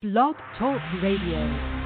Blog Talk Radio.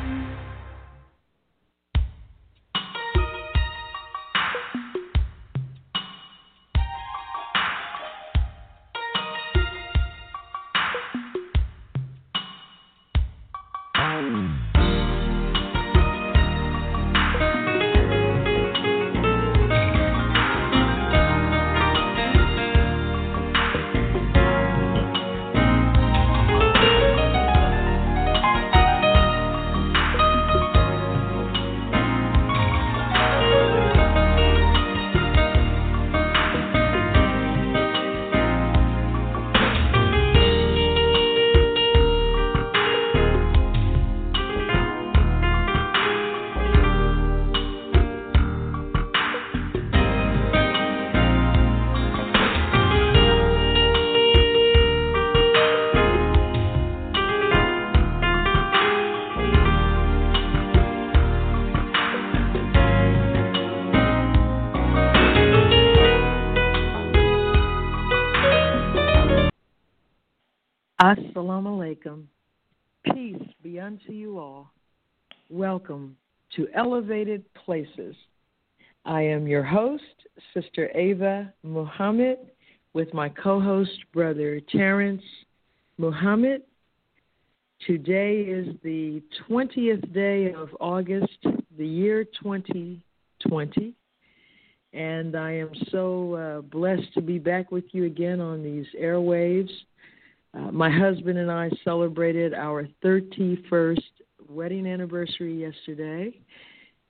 Peace be unto you all. Welcome to Elevated Places. I am your host, Sister Ava Muhammad, with my co host, Brother Terrence Muhammad. Today is the 20th day of August, the year 2020. And I am so uh, blessed to be back with you again on these airwaves. Uh, my husband and I celebrated our 31st wedding anniversary yesterday.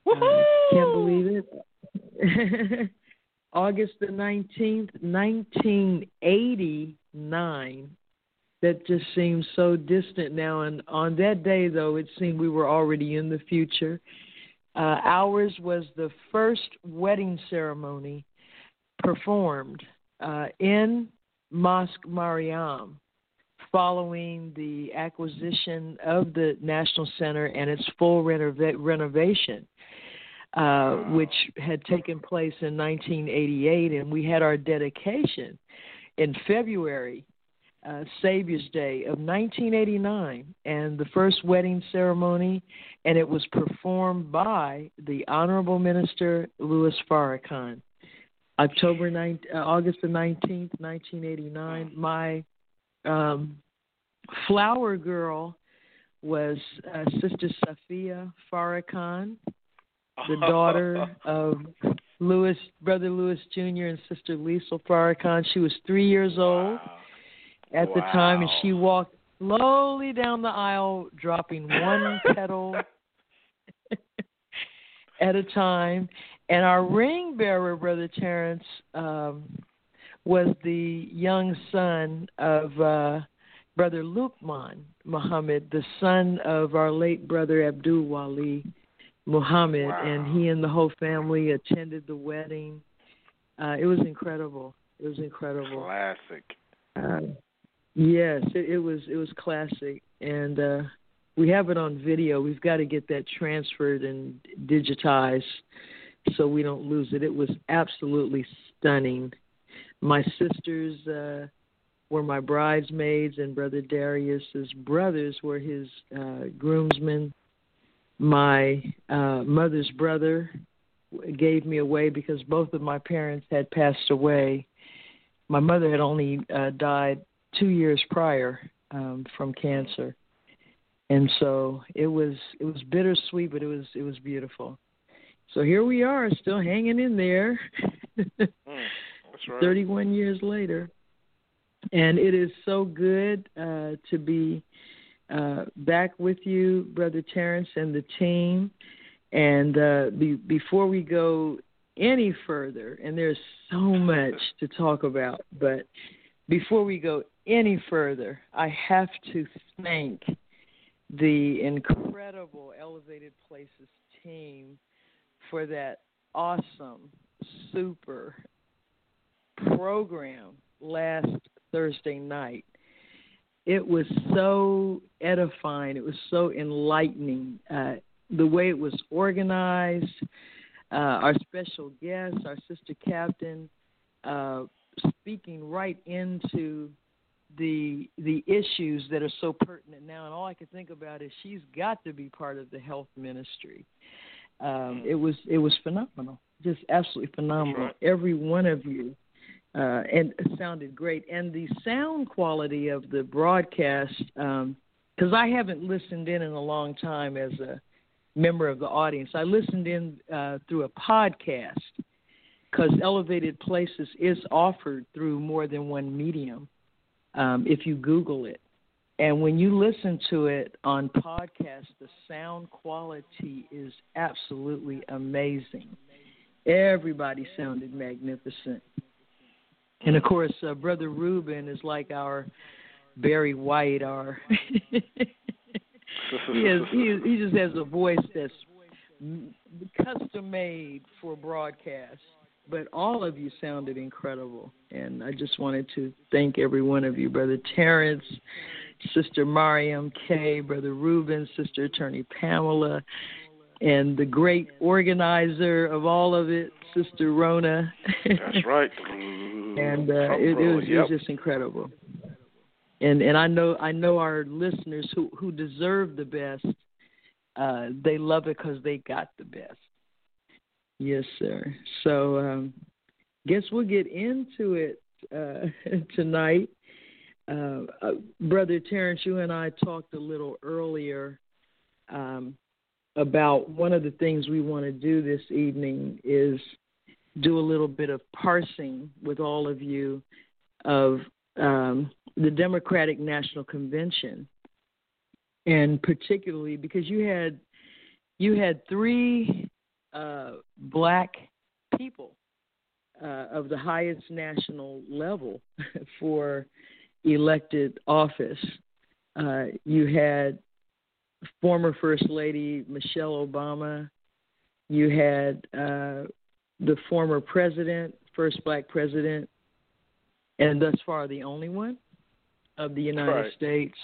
Uh, can't believe it. August the 19th, 1989. That just seems so distant now. And on that day, though, it seemed we were already in the future. Uh, ours was the first wedding ceremony performed uh, in Mosque Mariam following the acquisition of the National Center and its full renova- renovation, uh, which had taken place in 1988, and we had our dedication in February, uh, Savior's Day of 1989, and the first wedding ceremony, and it was performed by the Honorable Minister Louis Farrakhan. October 9, uh, August the 19th, 1989. My um, Flower Girl was uh, Sister Safia Farrakhan, the daughter of Louis, Brother Louis Jr. and Sister Liesl Farrakhan. She was three years old wow. at wow. the time, and she walked slowly down the aisle, dropping one petal at a time. And our ring bearer, Brother Terrence, um, was the young son of uh, Brother Lukman Muhammad, the son of our late brother Abdul Wali Muhammad, wow. and he and the whole family attended the wedding. Uh, it was incredible. It was incredible. Classic. Uh, yes, it, it was. It was classic, and uh, we have it on video. We've got to get that transferred and digitized so we don't lose it. It was absolutely stunning. My sisters. Uh, were my bridesmaids, and Brother Darius's brothers were his uh, groomsmen. My uh, mother's brother gave me away because both of my parents had passed away. My mother had only uh, died two years prior um, from cancer, and so it was it was bittersweet, but it was it was beautiful. So here we are, still hanging in there. mm, right. Thirty-one years later and it is so good uh, to be uh, back with you, Brother Terrence, and the team. And uh, be, before we go any further, and there's so much to talk about, but before we go any further, I have to thank the incredible Elevated Places team for that awesome, super program last Thursday night. It was so edifying. It was so enlightening. Uh, the way it was organized, uh, our special guest, our sister captain, uh, speaking right into the the issues that are so pertinent now, and all I can think about is she's got to be part of the health ministry. Um, mm. it was it was phenomenal, just absolutely phenomenal. Right. Every one of you, uh, and it sounded great. And the sound quality of the broadcast, because um, I haven't listened in in a long time as a member of the audience. I listened in uh, through a podcast because Elevated Places is offered through more than one medium um, if you Google it. And when you listen to it on podcast, the sound quality is absolutely amazing. Everybody sounded magnificent. And of course, uh, Brother Ruben is like our Barry White, our he he, he just has a voice that's custom made for broadcast but all of you sounded incredible. And I just wanted to thank every one of you, Brother Terrence, Sister Mariam Kay, Brother Ruben, Sister Attorney Pamela, and the great organizer of all of it, Sister Rona. That's right. and uh, it, it, was, yep. it was just incredible. And and I know I know our listeners who who deserve the best. Uh, they love it because they got the best. Yes, sir. So, um, guess we'll get into it uh, tonight. Uh, uh, Brother Terrence, you and I talked a little earlier um, about one of the things we want to do this evening is do a little bit of parsing with all of you of um, the Democratic National Convention, and particularly because you had you had three uh, black people uh, of the highest national level for elected office. Uh, you had former First Lady Michelle Obama. You had uh, the former president, first black president, and thus far the only one of the United right. States,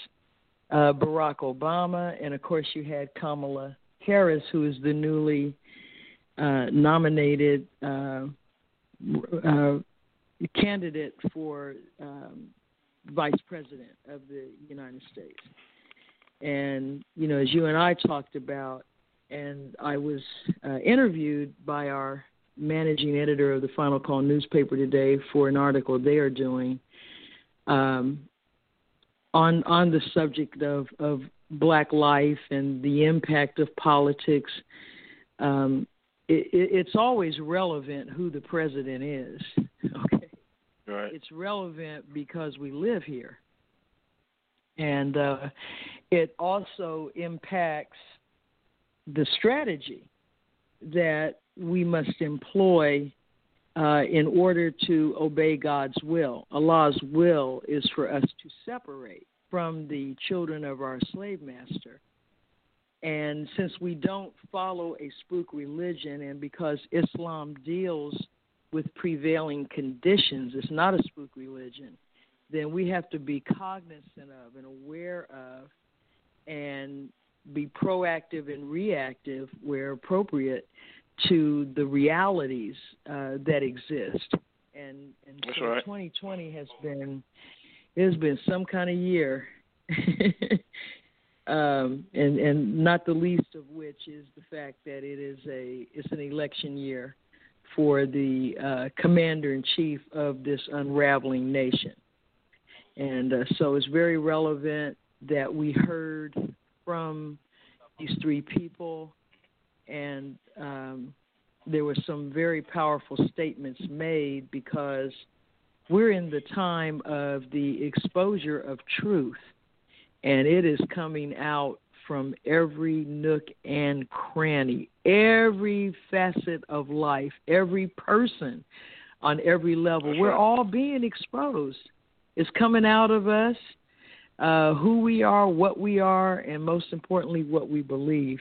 uh, Barack Obama, and of course you had Kamala Harris, who is the newly uh, nominated uh, uh, candidate for um, vice president of the United States. And, you know, as you and I talked about, and I was uh, interviewed by our managing editor of the Final Call newspaper today for an article they are doing um, on on the subject of, of black life and the impact of politics um, it, it's always relevant who the president is. Okay. Right. It's relevant because we live here, and uh, it also impacts the strategy that we must employ uh, in order to obey God's will. Allah's will is for us to separate from the children of our slave master and since we don't follow a spook religion, and because Islam deals with prevailing conditions, it's not a spook religion, then we have to be cognizant of and aware of and be proactive and reactive where appropriate to the realities uh, that exist. And, and so right. 2020 has been it has been some kind of year. um, and and not the least of which is the fact that it is a it's an election year for the uh, commander in chief of this unraveling nation, and uh, so it's very relevant that we heard from these three people, and um, there were some very powerful statements made because we're in the time of the exposure of truth and it is coming out from every nook and cranny, every facet of life, every person on every level. We're all being exposed. It's coming out of us, uh, who we are, what we are, and most importantly, what we believe.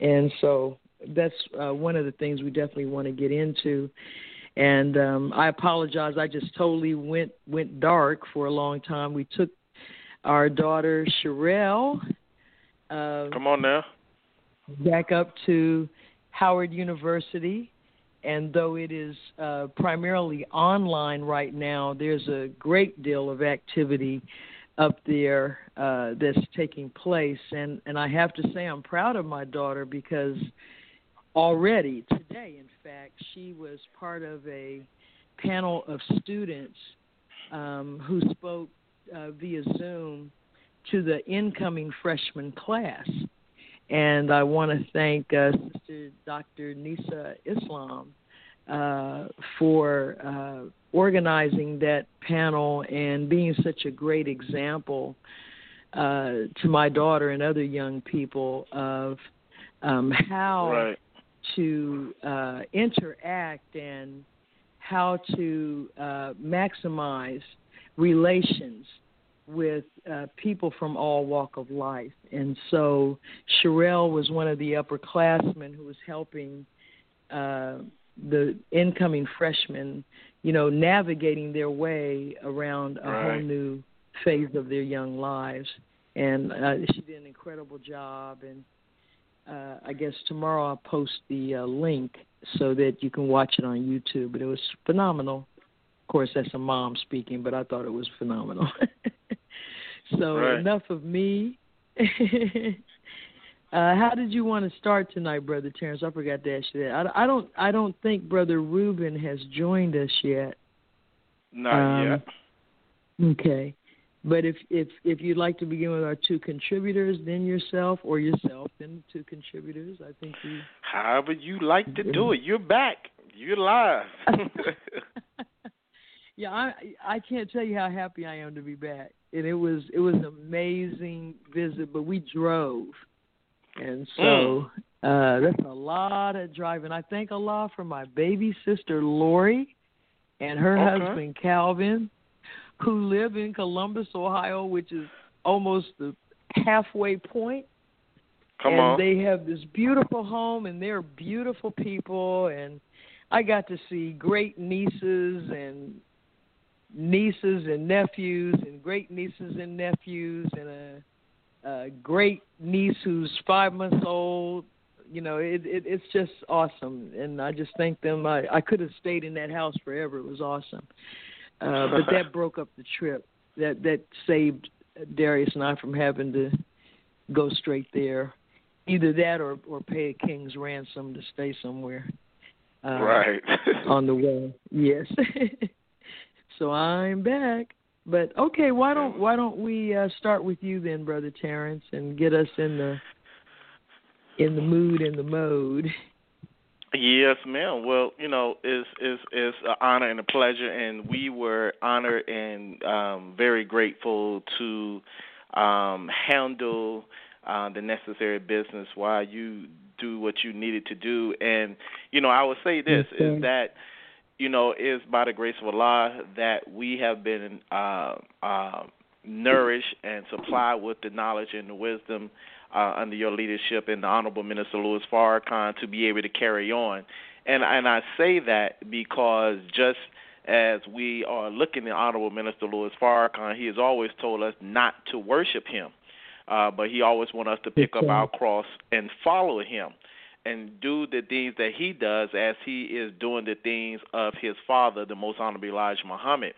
And so that's uh, one of the things we definitely want to get into. And um, I apologize. I just totally went went dark for a long time. We took our daughter Sherelle. Uh, Come on now. Back up to Howard University, and though it is uh, primarily online right now, there's a great deal of activity up there uh, that's taking place. And, and I have to say, I'm proud of my daughter because already today, in fact, she was part of a panel of students um, who spoke uh, via Zoom to the incoming freshman class. And I want to thank uh, Sister Dr. Nisa Islam uh, for uh, organizing that panel and being such a great example uh, to my daughter and other young people of um, how right. to uh, interact and how to uh, maximize relations with uh, people from all walk of life. And so Sherelle was one of the upperclassmen who was helping uh, the incoming freshmen, you know, navigating their way around a right. whole new phase of their young lives. And uh, she did an incredible job. And uh, I guess tomorrow I'll post the uh, link so that you can watch it on YouTube. But it was phenomenal. Of course, that's a mom speaking, but I thought it was phenomenal. so right. enough of me. Uh, how did you want to start tonight, Brother Terrence? I forgot to ask you that. I, I don't. I don't think Brother Ruben has joined us yet. Not Um, yet. Okay, but if if if you'd like to begin with our two contributors, then yourself, or yourself, then the two contributors. I think we. However you like to do it. You're back. You're live. yeah, I I can't tell you how happy I am to be back, and it was it was an amazing visit. But we drove, and so uh that's a lot of driving. I thank Allah for my baby sister Lori and her Okay. husband Calvin, who live in Columbus, Ohio, which is almost the halfway point Come and on. they have this beautiful home and they're beautiful people and I got to see great nieces and nieces and nephews and great nieces and nephews and a, a great niece who's five months old. You know, it, it it's just awesome, and I just thank them. I I could have stayed in that house forever. It was awesome, uh, but that broke up the trip. That that saved Darius and I from having to go straight there. Either that or or pay a king's ransom to stay somewhere. Uh, right. on the way. Yes. so I'm back. But okay, why don't why don't we uh, start with you then, brother Terrence, and get us in the in the mood and the mode. Yes, ma'am. Well, you know, it's it's it's an honor and a pleasure, and we were honored and um, very grateful to um, handle uh, the necessary business while you do what you needed to do. And you know, I would say this is that you know it's by the grace of Allah that we have been uh, uh, nourished and supplied with the knowledge and the wisdom uh, under your leadership and the Honorable Minister Louis Farrakhan to be able to carry on. And and I say that because just as we are looking at Honorable Minister Louis Farrakhan, he has always told us not to worship him, uh, but he always wants us to pick up our cross and follow him and do the things that he does as he is doing the things of his father, the Most Honorable Elijah Muhammad.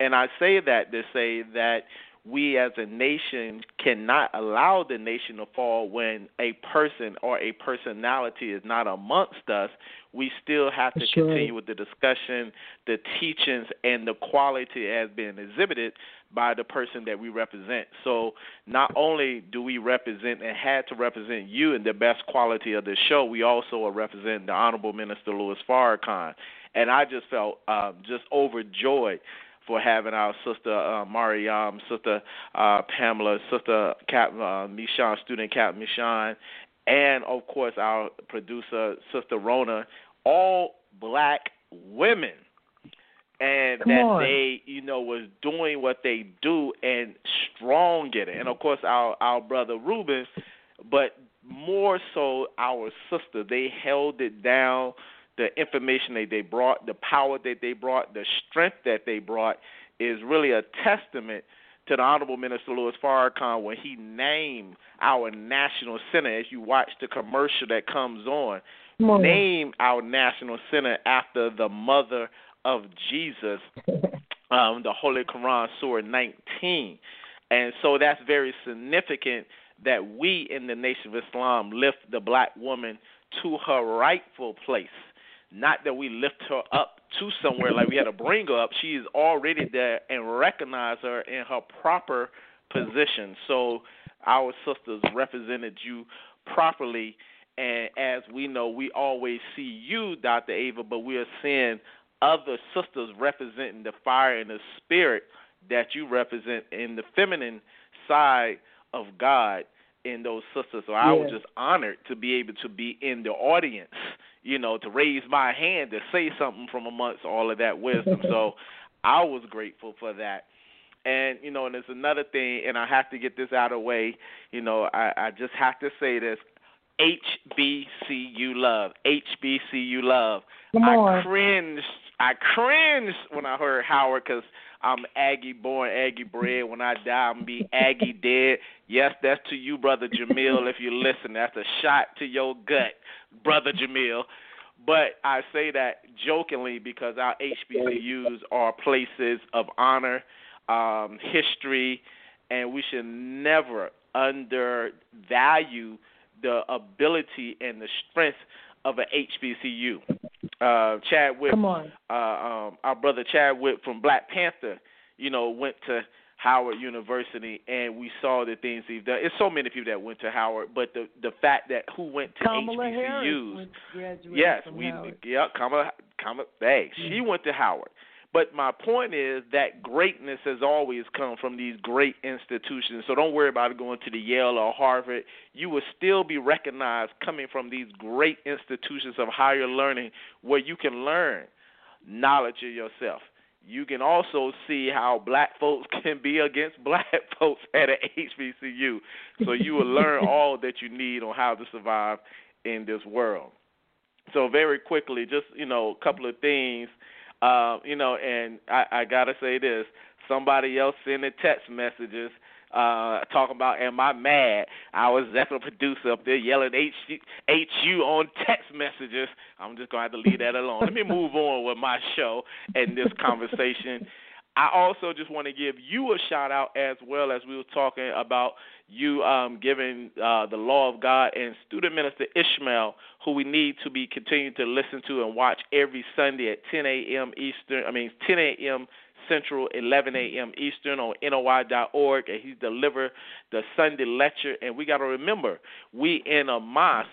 And I say that to say that we as a nation cannot allow the nation to fall when a person or a personality is not amongst us. We still have to right. continue with the discussion, the teachings, and the quality as being exhibited by the person that we represent. So not only do we represent and had to represent you in the best quality of the show, we also are representing the Honorable Minister Louis Farrakhan. And I just felt um, just overjoyed for having our sister uh, Mariam, sister uh, Pamela, sister Cap uh, Mishan, student Cap Mishan, and of course our producer sister Rona, all black women, and Come that on. they you know was doing what they do and strong in it, and of course our our brother Ruben, but more so our sister, they held it down the information that they brought, the power that they brought, the strength that they brought is really a testament to the Honorable Minister Louis Farrakhan when he named our national center. As you watch the commercial that comes on, name our national center after the mother of Jesus, um, the Holy Quran, Surah 19. And so that's very significant that we in the Nation of Islam lift the black woman to her rightful place. Not that we lift her up to somewhere like we had to bring her up. She is already there and recognize her in her proper position. So our sisters represented you properly. And as we know, we always see you, Dr. Ava, but we are seeing other sisters representing the fire and the spirit that you represent in the feminine side of God in those sisters. So I was just honored to be able to be in the audience, you know, to raise my hand to say something from amongst all of that wisdom. so I was grateful for that. And you know, and there's another thing, and I have to get this out of the way. You know, I, I just have to say this: HBCU love, HBCU love. I cringed. I cringed when I heard Howard because I'm Aggie born, Aggie bred. When I die, I'm be Aggie dead. Yes, that's to you, brother Jamil. If you listen, that's a shot to your gut, brother Jamil. But I say that jokingly because our HBCUs are places of honor, um, history, and we should never undervalue the ability and the strength of an HBCU. Uh, Chadwick, Come on. Uh, um, our brother Chadwick from Black Panther, you know, went to Howard University, and we saw the things he's done. It's so many people that went to Howard, but the the fact that who went to Kamala HBCUs, yes, we, Howard. yeah, Kamala, Kamala, hey, mm-hmm. she went to Howard. But my point is that greatness has always come from these great institutions. So don't worry about going to the Yale or Harvard. You will still be recognized coming from these great institutions of higher learning where you can learn knowledge of yourself. You can also see how black folks can be against black folks at an HBCU. So you will learn all that you need on how to survive in this world. So very quickly, just you know, a couple of things uh, you know, and I, I gotta say this: somebody else sending text messages uh talking about am I mad? I was executive producer up there yelling H HU on text messages. I'm just gonna have to leave that alone. Let me move on with my show and this conversation. I also just want to give you a shout out as well as we were talking about you um, giving uh, the law of God and student minister Ishmael, who we need to be continuing to listen to and watch every Sunday at 10 a.m. Eastern. I mean 10 a.m. Central, 11 a.m. Eastern on NOI.org, and he's delivered the Sunday lecture. And we got to remember, we in a mosque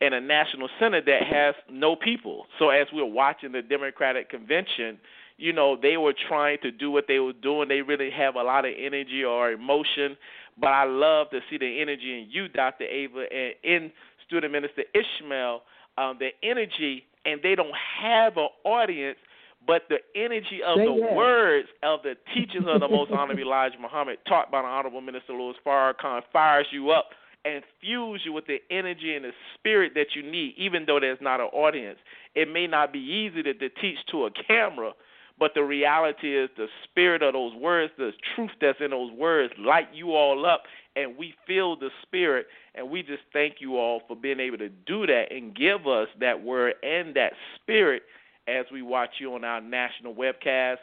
and a national center that has no people. So as we we're watching the Democratic convention you know, they were trying to do what they were doing. They really have a lot of energy or emotion. But I love to see the energy in you, Dr. Ava, and in student minister Ishmael, um, the energy, and they don't have an audience, but the energy of the words of the teachings of the Most Honorable Elijah Muhammad, taught by the Honorable Minister Louis Farrakhan, fires you up and fuels you with the energy and the spirit that you need, even though there's not an audience. It may not be easy to, to teach to a camera, but the reality is the spirit of those words, the truth that's in those words, light you all up, and we feel the spirit. And we just thank you all for being able to do that and give us that word and that spirit as we watch you on our national webcast.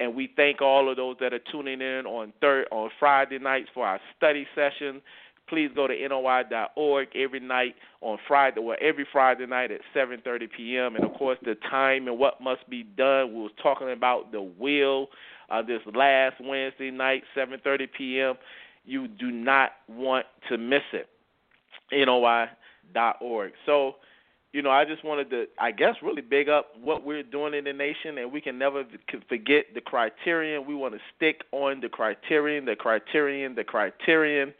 And we thank all of those that are tuning in on third on Friday nights for our study session please go to noi.org every night on Friday, well, every Friday night at 7:30 p.m. And of course, the time and what must be done. We was talking about the will uh, this last Wednesday night, 7:30 p.m. You do not want to miss it. noi.org. So. You know, I just wanted to, I guess, really big up what we're doing in the nation, and we can never forget the criterion. We want to stick on the criterion, the criterion, the criterion.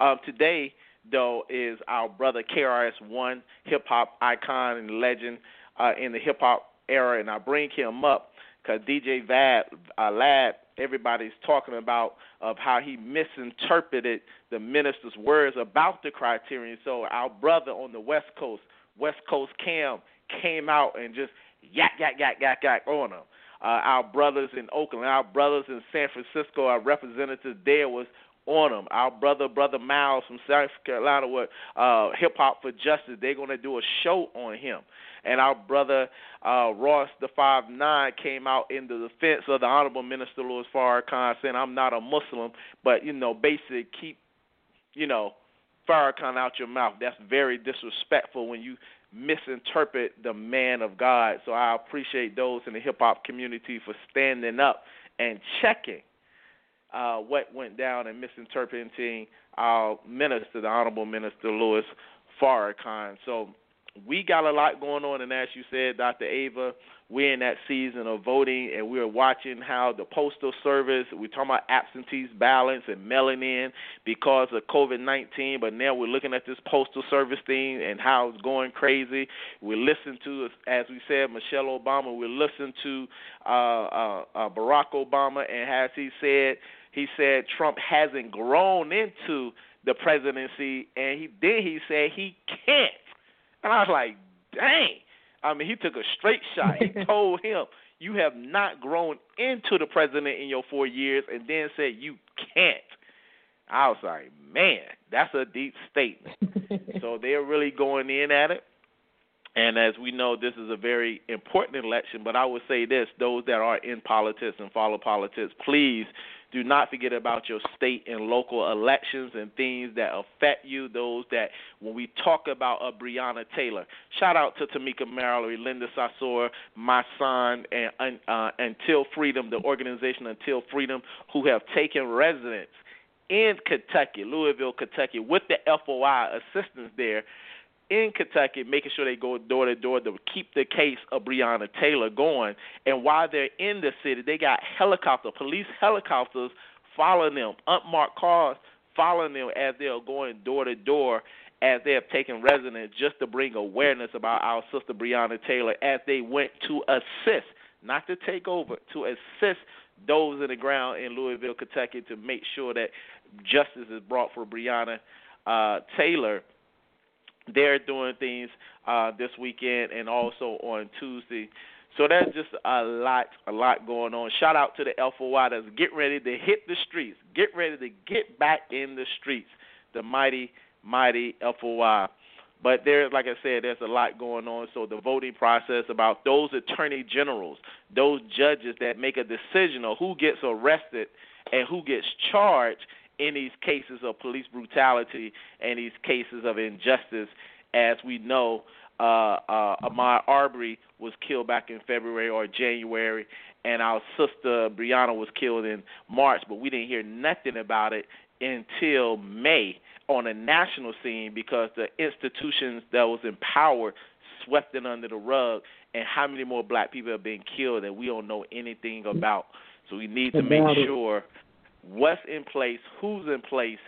Um, today, though, is our brother KRS-One, hip hop icon and legend uh, in the hip hop era, and I bring him up because DJ Vlad, uh, Lab, everybody's talking about of how he misinterpreted the minister's words about the criterion. So our brother on the West Coast, West Coast Cam, came out and just yak yak yak yak yak on him. Uh, our brothers in Oakland, our brothers in San Francisco, our representatives there was on them. Our brother, brother Miles from South Carolina with uh, Hip Hop for Justice, they're to do a show on him. And our brother uh, Ross the Five Nine came out in the defense of the Honorable Minister Louis Farrakhan, saying, "I'm not a Muslim, but you know, basically keep, you know, Farrakhan out your mouth. That's very disrespectful when you misinterpret the man of God. So I appreciate those in the hip hop community for standing up and checking uh, what went down and misinterpreting our minister, the Honorable Minister Louis Farrakhan. So we got a lot going on, and as you said, Dr. Ava, we're in that season of voting, and we're watching how the postal service. We're talking about absentees balance and mailing in because of COVID nineteen, but now we're looking at this postal service thing and how it's going crazy. We listen to, as we said, Michelle Obama. We listen to uh, uh, uh, Barack Obama, and as he said, he said Trump hasn't grown into the presidency, and he then he said he can't and I was like, dang. I mean, he took a straight shot. He told him, you have not grown into the president in your four years, and then said you can't. I was like, man, that's a deep statement. so they're really going in at it. And as we know, this is a very important election. But I would say this those that are in politics and follow politics, please do not forget about your state and local elections and things that affect you. Those that, when we talk about a Breonna Taylor, shout out to Tamika Mallory, Linda Sarsour, my son, and uh, Until Freedom, the organization Until Freedom, who have taken residence in Kentucky, Louisville, Kentucky, with the FOI assistance there in Kentucky, making sure they go door to door to keep the case of Breonna Taylor going. And while they're in the city, they got helicopter, police helicopters following them, unmarked cars following them as they are going door to door as they have taken residence just to bring awareness about our sister Breonna Taylor as they went to assist, not to take over, to assist those in the ground in Louisville, Kentucky to make sure that justice is brought for Breonna uh, Taylor they're doing things uh, this weekend and also on Tuesday. So that's just a lot, a lot going on. Shout out to the FOI that's getting ready to hit the streets, get ready to get back in the streets. The mighty, mighty FOI. But there's, like I said, there's a lot going on. So the voting process about those attorney generals, those judges that make a decision on who gets arrested and who gets charged in these cases of police brutality and these cases of injustice. As we know, uh, uh, Ahmaud Arbery was killed back in February or January, and our sister Breonna was killed in March, but we didn't hear nothing about it until May on a national scene because the institutions that was in power swept it under the rug, and how many more black people have been killed that we don't know anything about. So we need to make sure what's in place, who's in place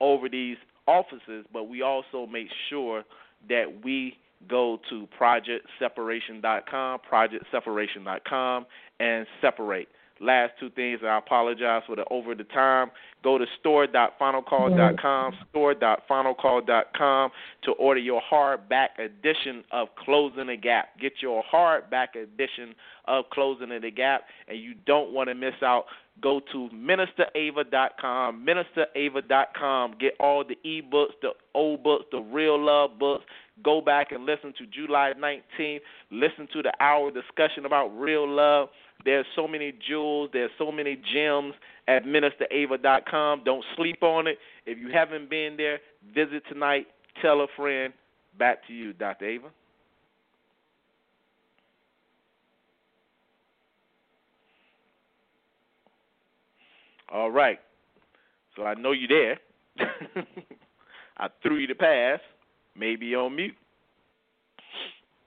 over these offices, but we also make sure that we go to projectseparation.com, projectseparation.com, and separate. Last two things, I apologize for the over the time. Go to store.finalcall.com, store.finalcall.com to order your hardback edition of Closing the Gap. Get your hardback edition of Closing the Gap, and you don't want to miss out go to ministerava.com, ministerava.com. Get all the e-books, the old books, the real love books. Go back and listen to July 19th. Listen to the hour discussion about real love. There's so many jewels. There's so many gems at ministerava.com. Don't sleep on it. If you haven't been there, visit tonight. Tell a friend. Back to you, Dr. Ava. All right. So I know you're there. I threw you the pass. Maybe on mute.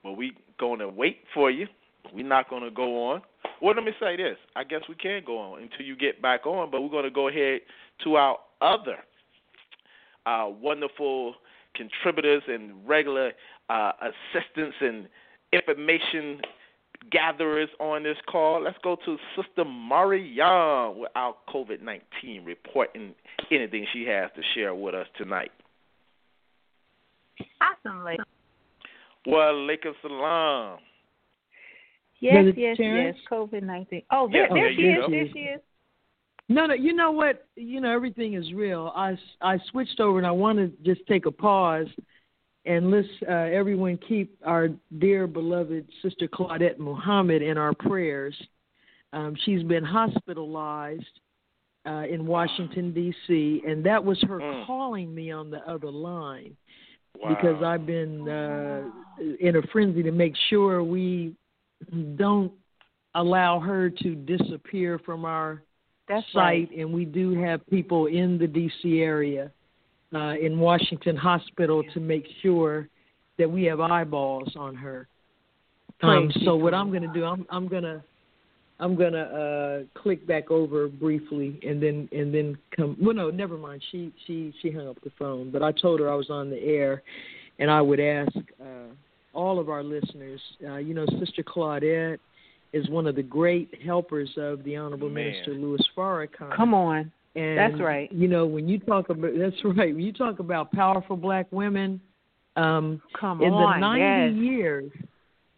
But we gonna wait for you. We're not gonna go on. Well, let me say this. I guess we can go on until you get back on, but we're gonna go ahead to our other uh, wonderful contributors and regular uh, assistants and information gatherers on this call. Let's go to Sister Mariam with our COVID 19 report and anything she has to share with us tonight. Awesome, lady. Well, Alaikum Salam. Yes, yes, yes. COVID nineteen. Oh, there, yeah, oh, there, she is. There she is. No, no. You know what? You know everything is real. I I switched over and I want to just take a pause and let's uh, everyone keep our dear beloved sister Claudette Muhammad in our prayers. Um, she's been hospitalized uh, in Washington D.C. and that was her mm. calling me on the other line wow. because I've been uh, in a frenzy to make sure we don't allow her to disappear from our That's sight, right. and we do have people in the D.C. area uh, in Washington Hospital to make sure that we have eyeballs on her. Um, so what I'm going to do, I'm I'm going to I'm gonna uh, click back over briefly and then and then come. Well, no, never mind. She she she hung up the phone, but I told her I was on the air, and I would ask uh, all of our listeners. Uh, you know, Sister Claudette is one of the great helpers of the Honorable Man. Minister Louis Farrakhan. Come on. And that's right. You know, when you talk about that's right. When you talk about powerful black women, um, Come in on, the ninety yes. years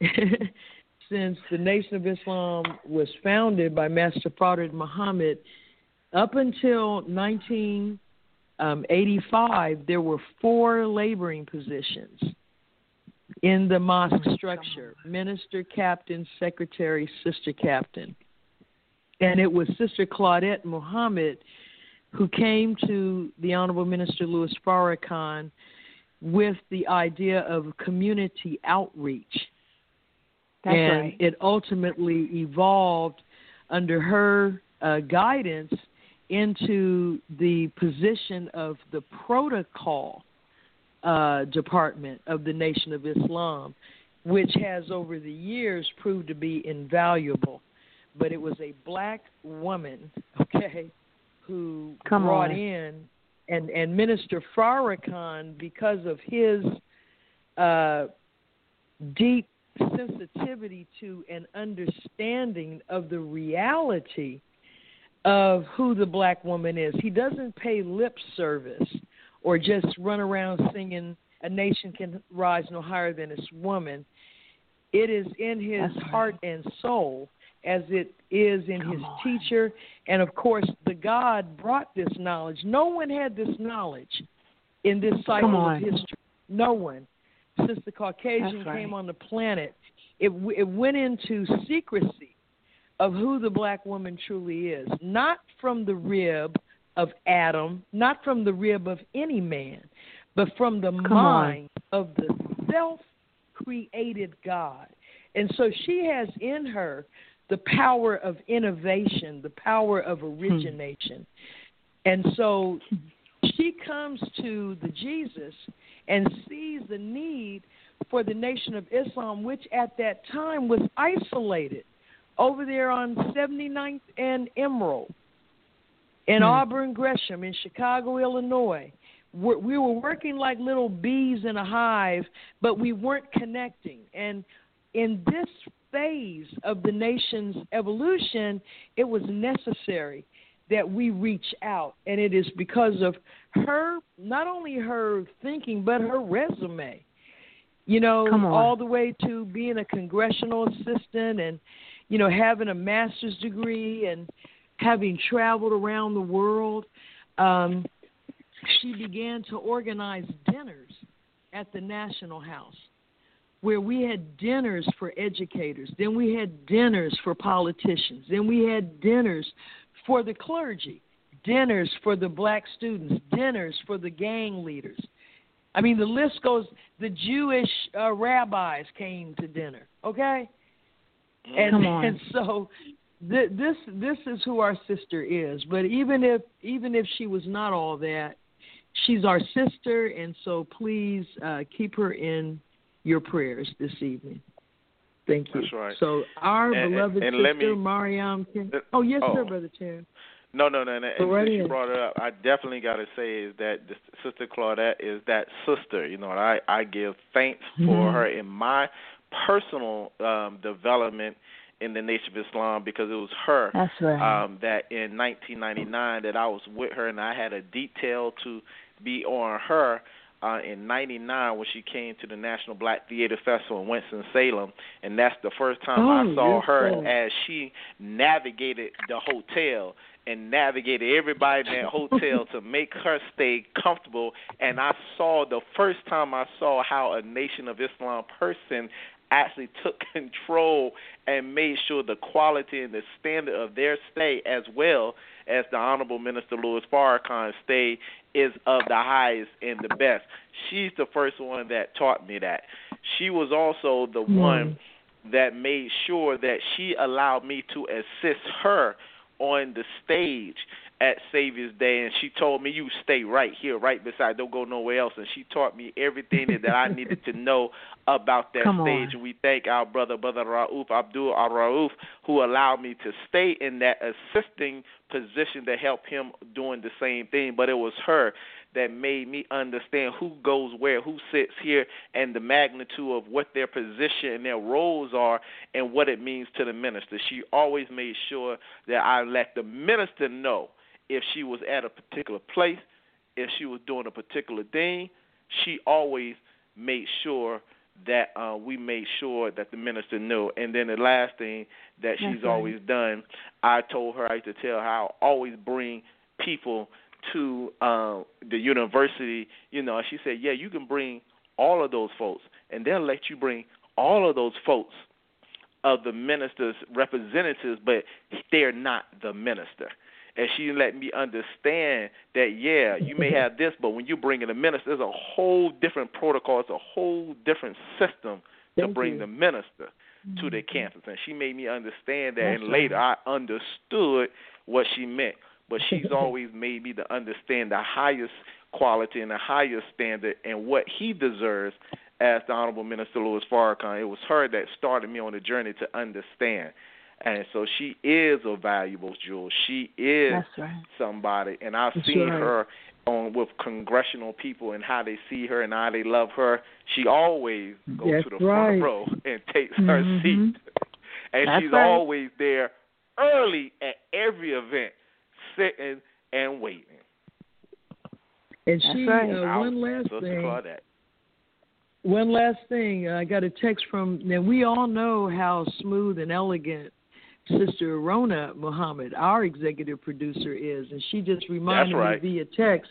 since the Nation of Islam was founded by Master Fard Muhammad, up until 1985, there were four laboring positions in the mosque structure: minister, captain, secretary, sister captain. And it was Sister Claudette Muhammad who came to the Honorable Minister Louis Farrakhan with the idea of community outreach. That's and right. it ultimately evolved under her uh, guidance into the position of the protocol uh, department of the Nation of Islam, which has over the years proved to be invaluable. But it was a black woman, okay, who Come brought on. in and and Minister Farrakhan because of his uh, deep sensitivity to and understanding of the reality of who the black woman is. He doesn't pay lip service or just run around singing "A nation can rise no higher than its woman." It is in his heart and soul as it is in Come his on. teacher. And of course, the God brought this knowledge. No one had this knowledge in this cycle of history. No one. Since the Caucasian right. came on the planet, it, it went into secrecy of who the black woman truly is. Not from the rib of Adam, not from the rib of any man, but from the Come mind of the self created God. And so she has in her the power of innovation, the power of origination. And so she comes to the Jesus and sees the need for the Nation of Islam, which at that time was isolated over there on 79th and Emerald in Hmm. Auburn Gresham in Chicago, Illinois. We're, we were working like little bees in a hive, but we weren't connecting. And in this phase of the nation's evolution, it was necessary that we reach out. And it is because of her, not only her thinking, but her resume. You know, all the way to being a congressional assistant and, you know, having a master's degree and having traveled around the world. Um, she began to organize dinners at the National House where we had dinners for educators, then we had dinners for politicians, then we had dinners for the clergy, dinners for the black students, dinners for the gang leaders. I mean, the list goes. The Jewish uh, rabbis came to dinner. Okay, and Come on. and so th- this this is who our sister is. But even if even if she was not all that, she's our sister, and so please uh, keep her in your prayers this evening. Thank you. That's right. So our And- and- beloved and let sister me- Mariam. Can, uh, oh yes, sir, oh. brother Terry. No, no, no, no. And right you brought it up, I definitely got to say is that Sister Claudette is that sister. You know, and I I give thanks for Mhm. her in my personal um, development in the Nation of Islam because it was her That's right. um, that in 1999 that I was with her and I had a detail to be on her uh, in '99 when she came to the National Black Theater Festival in Winston Salem, and that's the first time oh, I saw her as she navigated the hotel and navigated everybody in that hotel to make her stay comfortable. And I saw the first time I saw how a Nation of Islam person actually took control and made sure the quality and the standard of their stay as well as the Honorable Minister Louis Farrakhan's stay is of the highest and the best. She's the first one that taught me that. She was also the mm. one that made sure that she allowed me to assist her on the stage at Savior's Day, and she told me, "You stay right here, right beside. Don't go nowhere else." And she taught me everything that I needed to know about that Come stage. On. We thank our brother, brother Rauf Abdul Al Rauf, who allowed me to stay in that assisting position to help him doing the same thing. But it was her that made me understand who goes where, who sits here, and the magnitude of what their position and their roles are, and what it means to the minister. She always made sure that I let the minister know if she was at a particular place, if she was doing a particular thing, she always made sure that uh, we made sure that the minister knew. And then the last thing that she's right. always done, I told her I used to tell her I always bring people to uh, the university. You know, she said, "Yeah, you can bring all of those folks, and they'll let you bring all of those folks." Of the minister's representatives, but they're not the minister and she let me understand that yeah, you may have this, but when you bring in a minister, there's a whole different protocol, it's a whole different system to Thank bring you. the minister to the mm-hmm. campus, and she made me understand that. That's and later, I understood what she meant. But she's always made me to understand the highest quality and the highest standard and what he deserves as the Honorable Minister Louis Farrakhan. It was her that started me on the journey to understand. And so she is a valuable jewel. She is right. somebody, and I've That's seen right. her on with congressional people and how they see her and how they love her. She always goes That's to the right. front row and takes her Mhm. seat, and That's she's right. always there early at every event, sitting and waiting. And That's she, right. uh, one last Sister thing. Claudette. One last thing. I got a text from. Now we all know how smooth and elegant Sister Rona Muhammad, our executive producer, is, and she just reminded right. me via text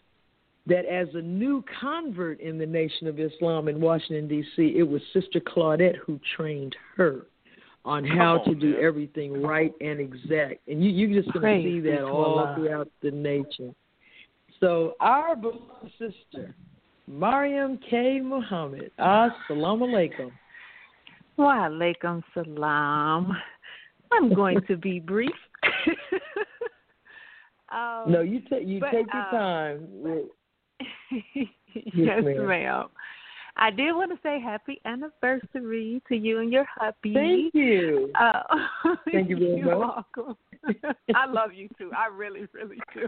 that as a new convert in the Nation of Islam in Washington D.C., it was Sister Claudette who trained her on how on, to do man. everything right and exact, and you you just gonna see that all Allah. throughout the nation. So our beloved sister, Mariam K. Muhammad, assalamu alaikum. Wa alaikum salam. I'm going to be brief. um, No, you take you but, take your uh, time. Yes, ma'am. ma'am. I did want to say happy anniversary to you and your hubby. Thank you. Uh, Thank you very you're much. welcome. I love you too. I really, really do.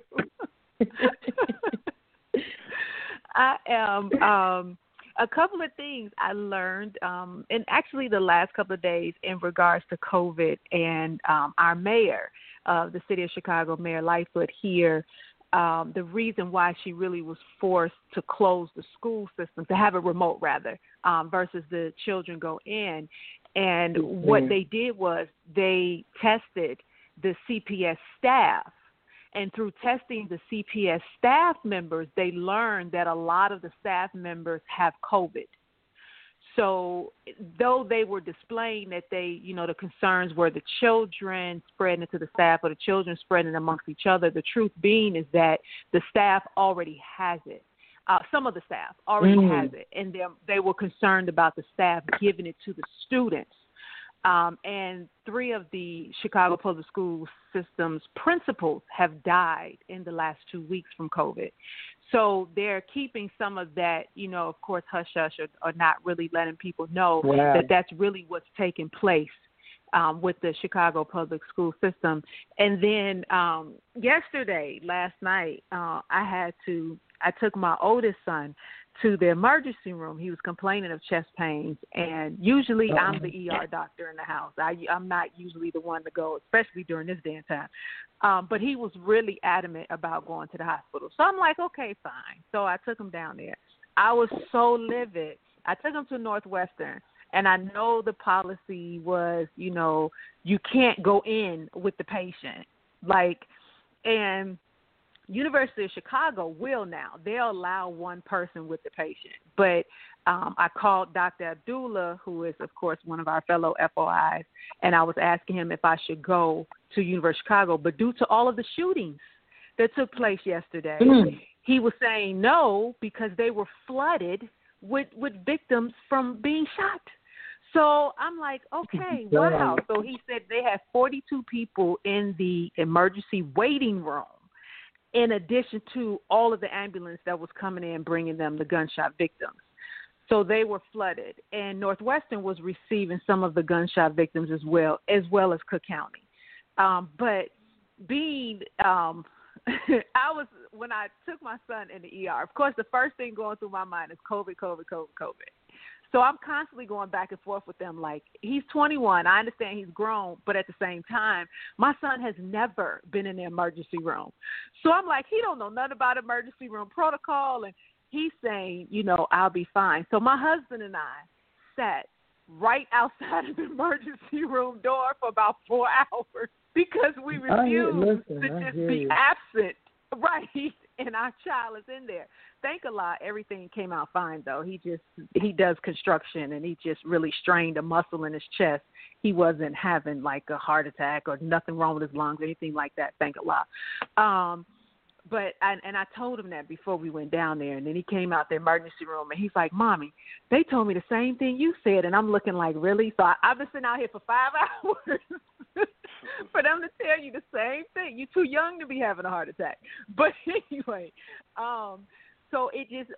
I am um a couple of things I learned um and actually the last couple of days in regards to COVID and um our mayor of the city of Chicago, Mayor Lightfoot here um, the reason why she really was forced to close the school system, to have it remote rather, um, versus the children go in. And what Mhm. they did was they tested the CPS staff. And through testing the CPS staff members, they learned that a lot of the staff members have COVID. So, though they were displaying that they, you know, the concerns were the children spreading it to the staff or the children spreading it amongst each other, the truth being is that the staff already has it. Uh, some of the staff already Mm. has it, and they they were concerned about the staff giving it to the students. Um, and three of the Chicago Public School System's principals have died in the last two weeks from COVID. So they're keeping some of that, you know, of course, hush hush, or, or not really letting people know Wow. that that's really what's taking place um, with the Chicago public school system. And then um, yesterday, last night, uh, I had to, I took my oldest son to the emergency room. He was complaining of chest pains, and usually I'm the ER doctor in the house. I, I'm not usually the one to go, especially during this day and time. Um, but he was really adamant about going to the hospital. So I'm like, okay, fine. So I took him down there. I was so livid. I took him to Northwestern, and I know the policy was, you know, you can't go in with the patient, like, and University of Chicago will now. They'll allow one person with the patient. But um, I called Dr. Abdullah, who is, of course, one of our fellow FOIs, and I was asking him if I should go to University of Chicago. But due to all of the shootings that took place yesterday, mm. he was saying no because they were flooded with, with victims from being shot. So I'm like, okay, wow. So he said they had 42 people in the emergency waiting room in addition to all of the ambulance that was coming in bringing them the gunshot victims. So they were flooded, and Northwestern was receiving some of the gunshot victims as well, as well as Cook County. Um, but being, um, I was when I took my son in the ER. Of course, the first thing going through my mind is COVID, COVID, COVID, COVID. So I'm constantly going back and forth with them. Like he's 21. I understand he's grown, but at the same time, my son has never been in the emergency room. So I'm like, he don't know nothing about emergency room protocol, and he's saying, you know, I'll be fine. So my husband and I sat right outside of the emergency room door for about four hours because we refused to just be absent, right? And our child is in there thank Allah, everything came out fine though. He just he does construction and he just really strained a muscle in his chest. He wasn't having like a heart attack or nothing wrong with his lungs, or anything like that. Thank Allah. Um, but I, and I told him that before we went down there, and then he came out the emergency room, and he's like, "Mommy, they told me the same thing you said," and I'm looking like, "Really?" So I, I've been sitting out here for five hours for them to tell you the same thing. You're too young to be having a heart attack. But anyway, um, so it just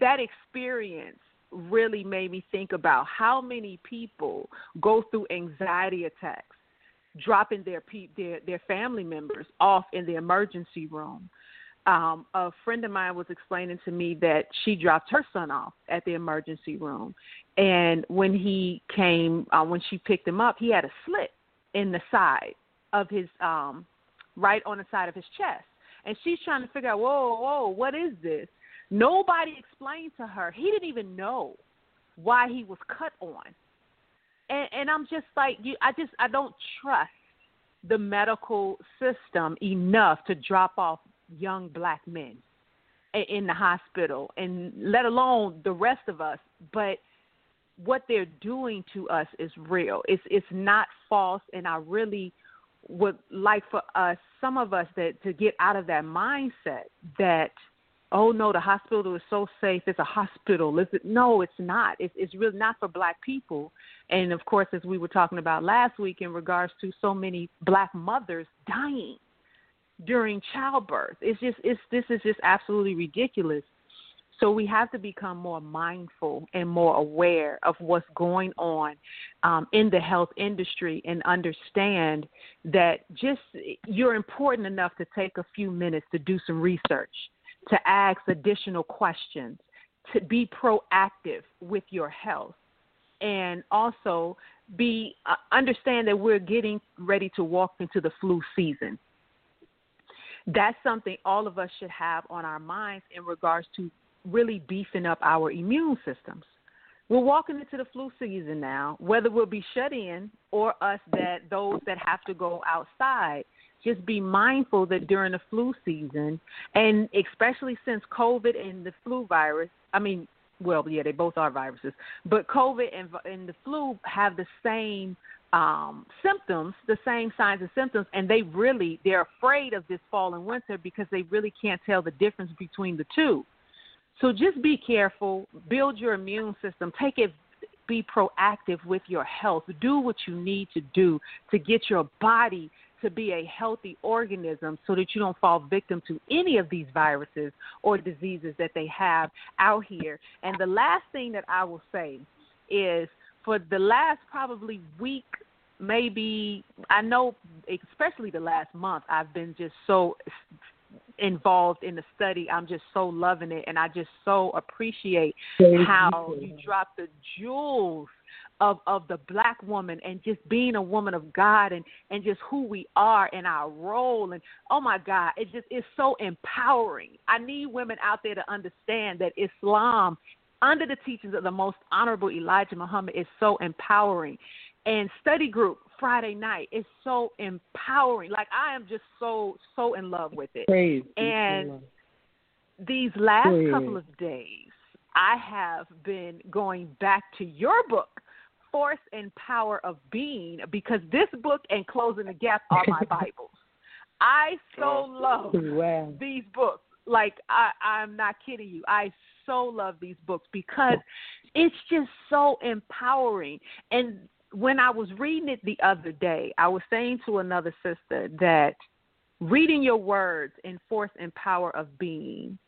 that experience really made me think about how many people go through anxiety attacks dropping their their their family members off in the emergency room. Um, a friend of mine was explaining to me that she dropped her son off at the emergency room, and when he came, uh, when she picked him up, he had a slit in the side of his, um, right on the side of his chest, and she's trying to figure out, whoa, whoa, what is this? Nobody explained to her. He didn't even know why he was cut on. And, and I'm just like, you, I just, I don't trust the medical system enough to drop off young black men in the hospital, and let alone the rest of us. But what they're doing to us is real. It's it's not false, and I really would like for us, some of us, that to get out of that mindset that oh no, the hospital is so safe. It's a hospital. Is it? No, it's not. It's, it's really not for black people. And of course, as we were talking about last week in regards to so many black mothers dying during childbirth, it's just it's this is just absolutely ridiculous. So we have to become more mindful and more aware of what's going on um, in the health industry and understand that just you're important enough to take a few minutes to do some research to ask additional questions, to be proactive with your health, and also be uh, understand that we're getting ready to walk into the flu season. That's something all of us should have on our minds in regards to really beefing up our immune systems. We're walking into the flu season now, whether we'll be shut in or us that those that have to go outside just be mindful that during the flu season, and especially since COVID and the flu virus, I mean, well, yeah, they both are viruses, but COVID and, and the flu have the same um, symptoms, the same signs and symptoms, and they really they're afraid of this fall and winter because they really can't tell the difference between the two. So just be careful, build your immune system, take it be proactive with your health. Do what you need to do to get your body to be a healthy organism so that you don't fall victim to any of these viruses or diseases that they have out here. And the last thing that I will say is for the last probably week, maybe, I know, especially the last month, I've been just so involved in the study. I'm just so loving it, and I just so appreciate how you drop the jewels of of the black woman and just being a woman of God and and just who we are and our role and oh my God, it just is so empowering. I need women out there to understand that Islam under the teachings of the most honorable Elijah Muhammad is so empowering. And study group Friday night is so empowering. Like I am just so so in love with it. Praise and these last Praise. couple of days, I have been going back to your book, Force and Power of Being, because this book and Closing the Gap are my Bibles. I so love wow. these books. Like I, I'm not kidding you. I so love these books because it's just so empowering. And when I was reading it the other day, I was saying to another sister that reading your words in force and power of being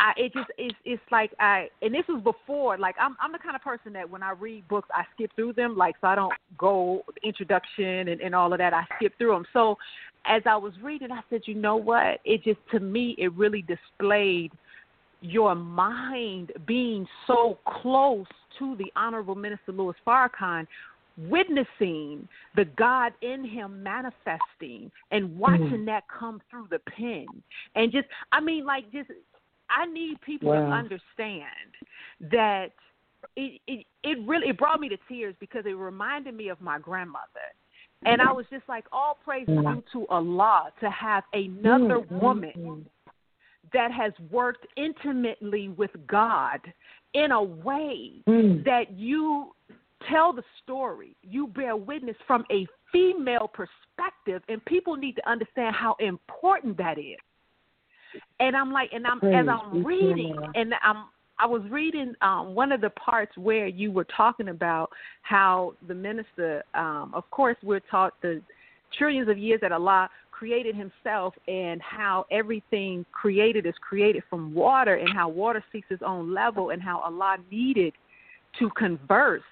I it just it's it's like I and this was before like I'm I'm the kind of person that when I read books I skip through them like so I don't go introduction and, and all of that. I skip through them so as I was reading I said you know what? It just to me it really displayed your mind being so close to the honorable minister Louis Farrakhan witnessing the God in him manifesting and watching mm. that come through the pen. And just I mean like just I need people wow. to understand that it, it it really it brought me to tears because it reminded me of my grandmother. And I was just like, all praise is due to Allah to have another mm-hmm. woman that has worked intimately with God in a way mm. that you tell the story, you bear witness from a female perspective, and people need to understand how important that is. And I'm like, and I'm as I'm reading, and I'm I was reading um, one of the parts where you were talking about how the minister, um, of course, we're taught the trillions of years that Allah created Himself, and how everything created is created from water, and how water seeks its own level, and how Allah needed to converse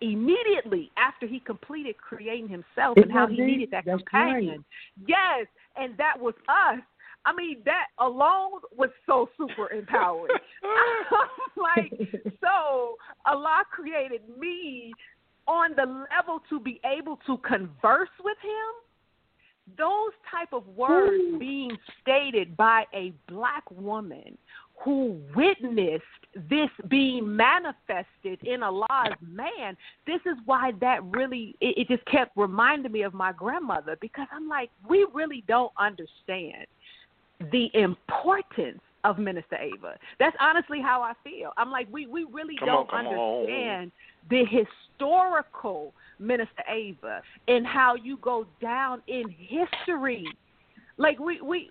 immediately after He completed creating Himself, and how He needed that companion. Yes, and that was us I mean, that alone was so super empowering. like, so Allah created me on the level to be able to converse with Him. Those type of words Ooh. being stated by a black woman who witnessed this being manifested in Allah's man, this is why that really it, it just kept reminding me of my grandmother because I'm like, we really don't understand the importance of Minister Ava. That's honestly how I feel. I'm like, we, we really come don't on, understand on. the historical Minister Ava and how you go down in history. Like we we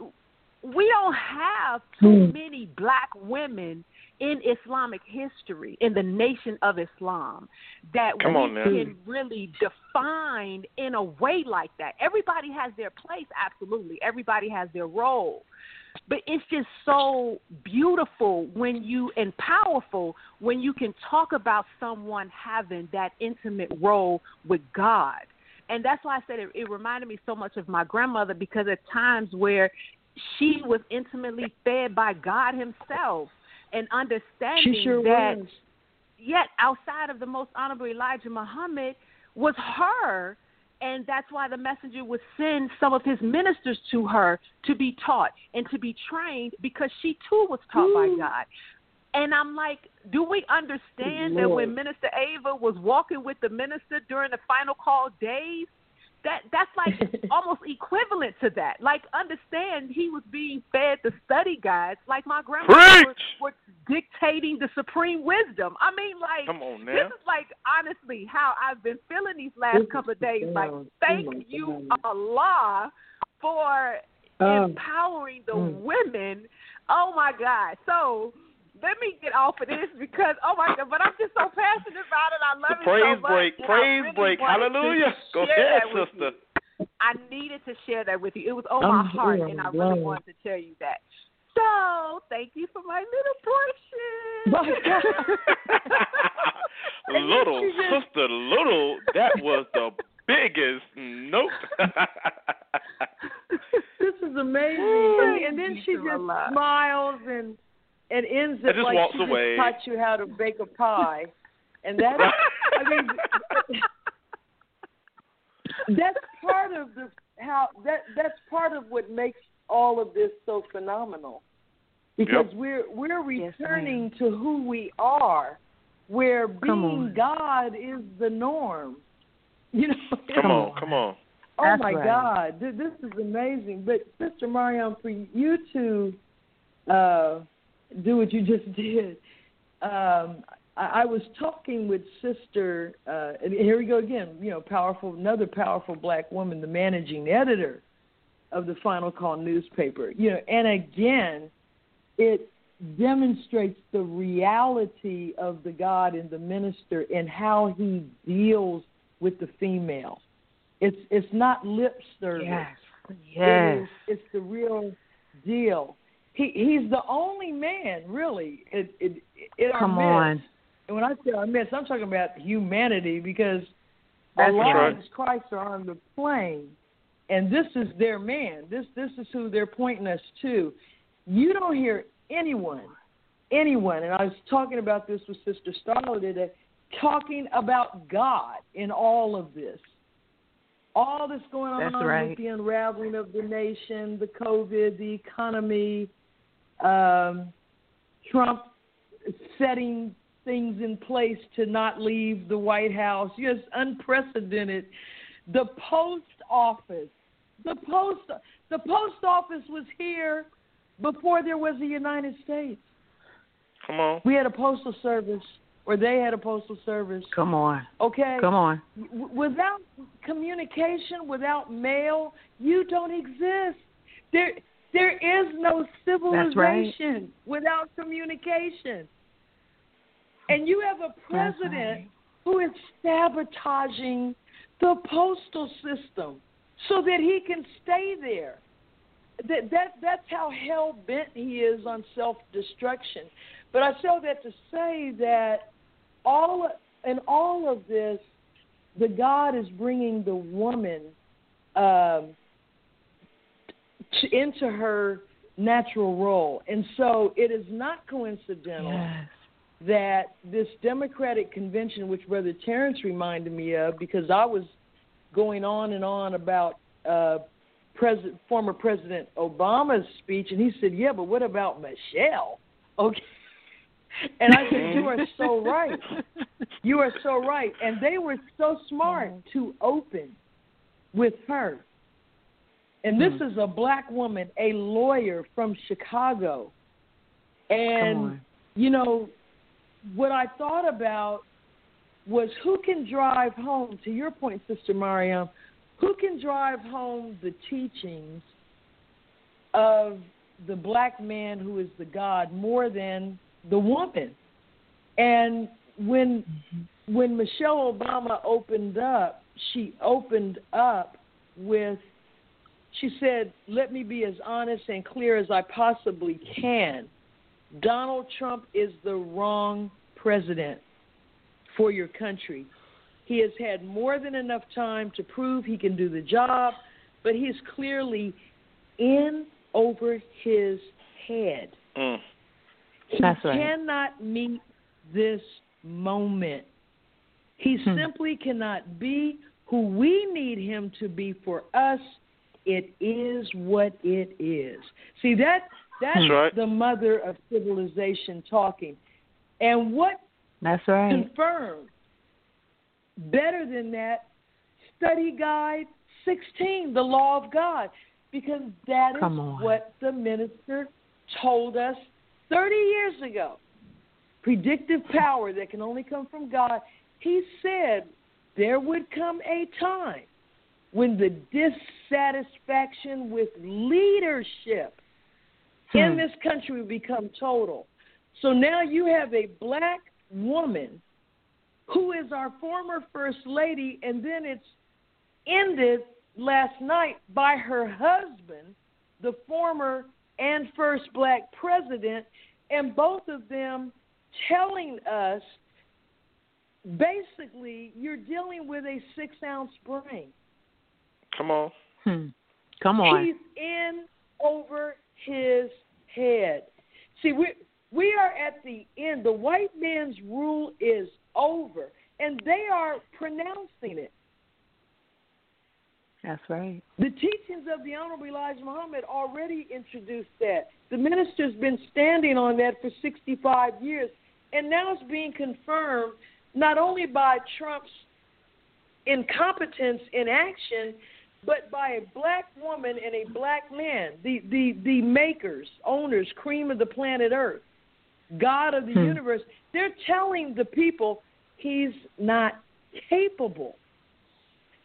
we don't have too hmm. many black women in Islamic history, in the nation of Islam, that Come we on, can really define in a way like that. Everybody has their place, absolutely. Everybody has their role. But it's just so beautiful when you and powerful when you can talk about someone having that intimate role with God. And that's why I said it, it reminded me so much of my grandmother because at times where she was intimately fed by God Himself and understanding sure that was. yet outside of the most honorable Elijah Muhammad was her and that's why the messenger would send some of his ministers to her to be taught and to be trained because she too was taught Ooh. by God. And I'm like, do we understand Lord. that when Minister Ava was walking with the minister during the final call days, that that's like almost equivalent to that. Like, understand he was being fed the study guides, like my grandmother was, dictating the supreme wisdom. I mean, like, Come on now. this is like honestly how I've been feeling these last couple of days. Like, thank you, Allah, for um, empowering the mm. women. Oh my God! So let me get off of this because oh my god, but I'm just so passionate about it. I love the it praise so much. break, praise really break, hallelujah. Go ahead, sister. I needed to share that with you. It was on I'm my heart, and I really wanted to tell you that. So thank you for my little portion. little sister, little. That was the biggest note. this is amazing. and, and then she just smiles and and ends it, it like walks she away. just taught you how to bake a pie, and that I mean, that's part of the how that that's part of what makes all of this so phenomenal because Yep. we're we're Yes, returning to who we are where Come being on. God is the norm. You know, Come Come on, on. come on. Oh That's my right. God, this is amazing. But Sister Mariam, for you to uh, do what you just did, um, I, I was talking with Sister, uh, and here we go again. You know, powerful, another powerful black woman, the managing editor of the Final Call newspaper. You know, and again, it demonstrates the reality of the God and the minister and how he deals with the female. It's it's not lip service. Yes. Yes. is, it's the real deal. He he's the only man really in, in our Come midst. on. And when I say our midst, I'm talking about humanity because That's Allah right. and Christ are on the plane, and this is their man. This this is who they're pointing us to. You don't hear anyone, anyone, and I was talking about this with Sister Starla today, talking about God in all of this. All that's going on That's right. with the unraveling of the nation, the COVID, the economy, um, Trump setting things in place to not leave the White House. Yes, unprecedented. The post office, the post, the post office was here before there was a United States. Come on. We had a postal service, or they had a postal service. Come on. Okay. Come on. Without communication, without mail, you don't exist. There, there is no That's right. civilization without communication. And you have a president right. who is sabotaging the postal system so that he can stay there. That that that's how hell bent he is on self destruction. But I say that to say that all in all of this, the God is bringing the woman um, into her natural role, and so it is not coincidental Yes. that this Democratic convention, which Brother Terrence reminded me of, because I was going on and on about uh, President, former President Obama's speech, and he said, "Yeah, but what about Michelle?" Okay, and I said, "You are so right. You are so right." And they were so smart to open with her. And this hmm. is a black woman, a lawyer from Chicago, and you know what I thought about was who can drive home, to your point, Sister Mariam, who can drive home the teachings of the black man who is the God more than the woman? And when mm-hmm. when Michelle Obama opened up, she opened up with she said, Let me be as honest and clear as I possibly can. Donald Trump is the wrong president for your country. He has had more than enough time to prove he can do the job, but he's clearly in over his head. Mm. He right. cannot meet this moment. He Hmm. simply cannot be who we need him to be for us. It is what it is. See that that's That's right. the mother of civilization talking. And what That's right. confirmed better than that study guide 16 the law of god because that is Come on. what the minister told us 30 years ago predictive power that can only come from god he said there would come a time when the dissatisfaction with leadership in Hmm. this country would become total. So now you have a black woman who is our former first lady, and then it's ended last night by her husband, the former and first black president, and both of them telling us basically you're dealing with a six ounce brain. Come on. Hmm. Come on. He's in over his head. See, we we are at the end. The white man's rule is over, and they are pronouncing it. That's right. The teachings of the Honorable Elijah Muhammad already introduced that. The minister's been standing on that for 65 years, and now it's being confirmed not only by Trump's incompetence in action, but by a black woman and a black man, the, the, the makers, owners, cream of the planet Earth, God of the hmm. universe. They're telling the people he's not capable.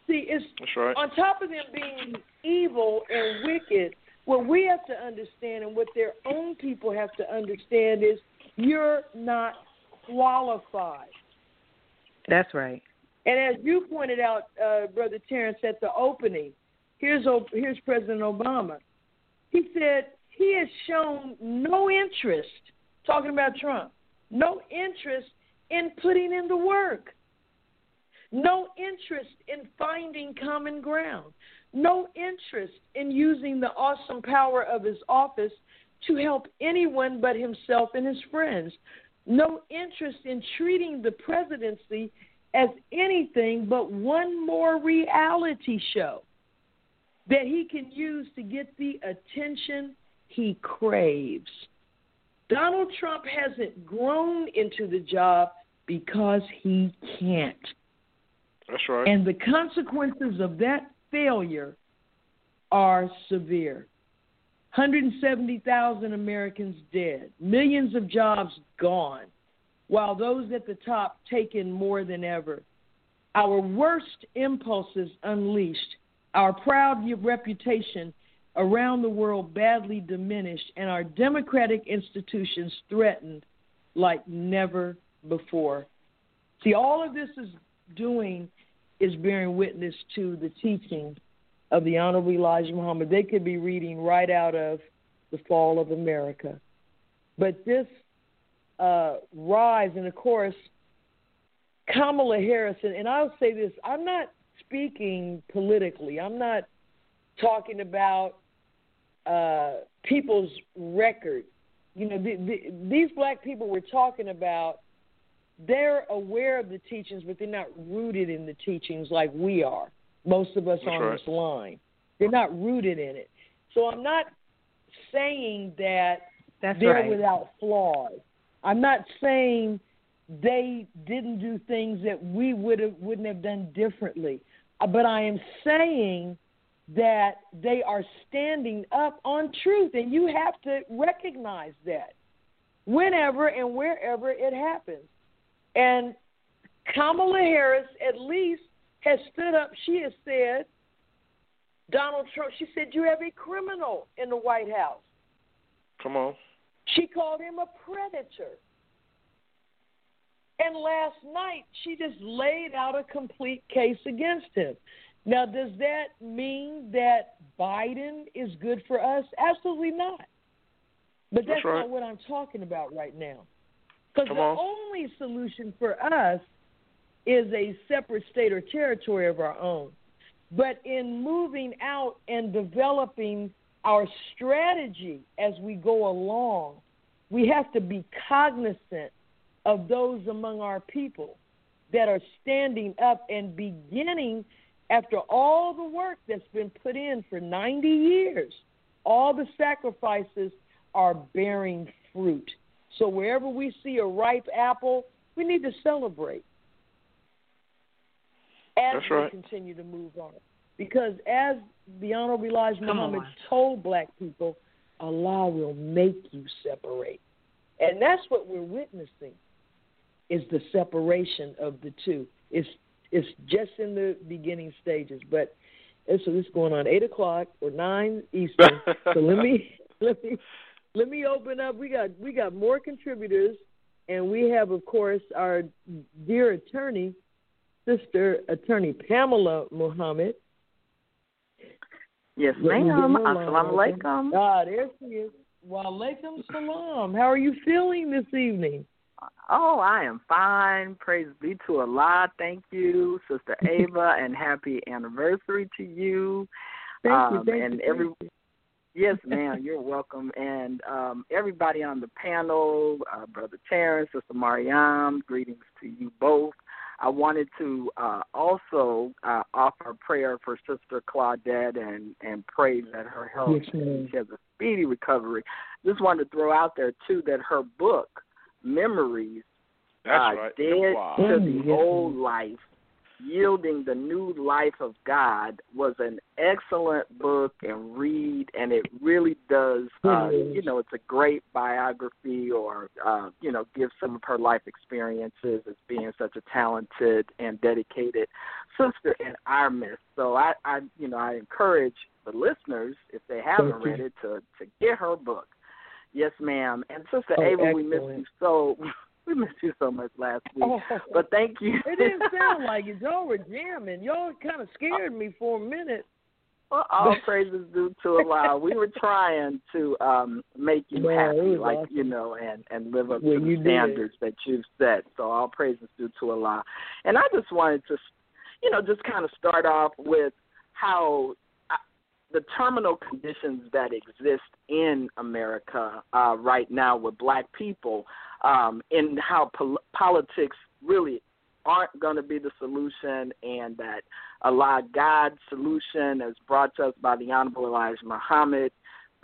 See, it's right. on top of them being evil and wicked. What we have to understand, and what their own people have to understand, is you're not qualified. That's right. And as you pointed out, uh, Brother Terrence, at the opening, here's here's President Obama. He said he has shown no interest, talking about Trump, no interest in putting in the work, no interest in finding common ground, no interest in using the awesome power of his office to help anyone but himself and his friends, no interest in treating the presidency as anything but one more reality show that he can use to get the attention he craves. Donald Trump hasn't grown into the job because he can't. That's right. And the consequences of that failure are severe. 170,000 Americans dead, millions of jobs gone, while those at the top taken more than ever. Our worst impulses unleashed, our proud reputation around the world badly diminished, and our democratic institutions threatened like never before. See, all of this is doing is bearing witness to the teaching of the Honorable Elijah Muhammad. They could be reading right out of the fall of America. But this uh, rise, and of course, Kamala Harris, and I'll say this I'm not speaking politically, I'm not talking about uh, people's record. You know, the, the, these black people we're talking about, they're aware of the teachings, but they're not rooted in the teachings like we are. Most of us That's on right. this line, they're not rooted in it. So I'm not saying that That's they're right. without flaws. I'm not saying they didn't do things that we would have wouldn't have done differently. Uh, but I am saying that they are standing up on truth and you have to recognize that whenever and wherever it happens. And Kamala Harris at least has stood up. She has said, Donald Trump, she said, You have a criminal in the White House. Come on. She called him a predator. And last night, she just laid out a complete case against him. Now, does that mean that Biden is good for us? Absolutely not. But that's, that's right. not what I'm talking about right now. Because the on. only solution for us is a separate state or territory of our own. But in moving out and developing our strategy as we go along, we have to be cognizant of those among our people that are standing up and beginning after all the work that's been put in for 90 years. All the sacrifices are bearing fruit. So wherever we see a ripe apple, we need to celebrate as That's we right. continue to move on. Because as the Honorable Elijah Come Muhammad on. told black people, Allah will make you separate. And that's what we're witnessing is the separation of the two. It's it's just in the beginning stages. But and so this is going on eight o'clock or nine Eastern. so let me let me let me open up. We got we got more contributors and we have of course our dear attorney, sister attorney Pamela Muhammad. Yes, ma'am. get my line Assalamu alaikum. Ah, there she is. Walaikum salam. How are you feeling this evening? Oh, I am fine. Praise be to Allah. Thank you, Sister Ava, and happy anniversary to you. Thank um, you. Thank and you, every you. yes, ma'am, you're welcome. And um, everybody on the panel, uh, Brother Terrence, Sister Mariam, greetings to you both. I wanted to uh, also uh, offer prayer for Sister Claudette and and pray that her health yes, she has a speedy recovery. Just wanted to throw out there too that her book, Memories, That's uh, right. Dead Wow. to the yes, Old ma'am. Life, Yielding the New Life of God was an excellent book and read, and it really does. Uh, you know, it's a great biography, or uh, you know, gives some of her life experiences as being such a talented and dedicated sister in our midst. So I, I, you know, I encourage the listeners if they haven't read it to to get her book. Yes, ma'am. And Sister Oh, Ava, we miss you so we missed you so much last week. Oh, But thank you. it didn't sound like it. Y'all were jamming. Y'all kind of scared me for a minute. Well, all praises due to Allah. We were trying to um make you it happy, like awesome. you know, and and live up Well, to the did. standards that you've set. So all praises due to Allah. And I just wanted to, you know, just kind of start off with how uh, the terminal conditions that exist in America uh, right now with Black people, um, how pol- politics really aren't going to be the solution, and that Allah God's solution, as brought to us by the Honorable Elijah Muhammad,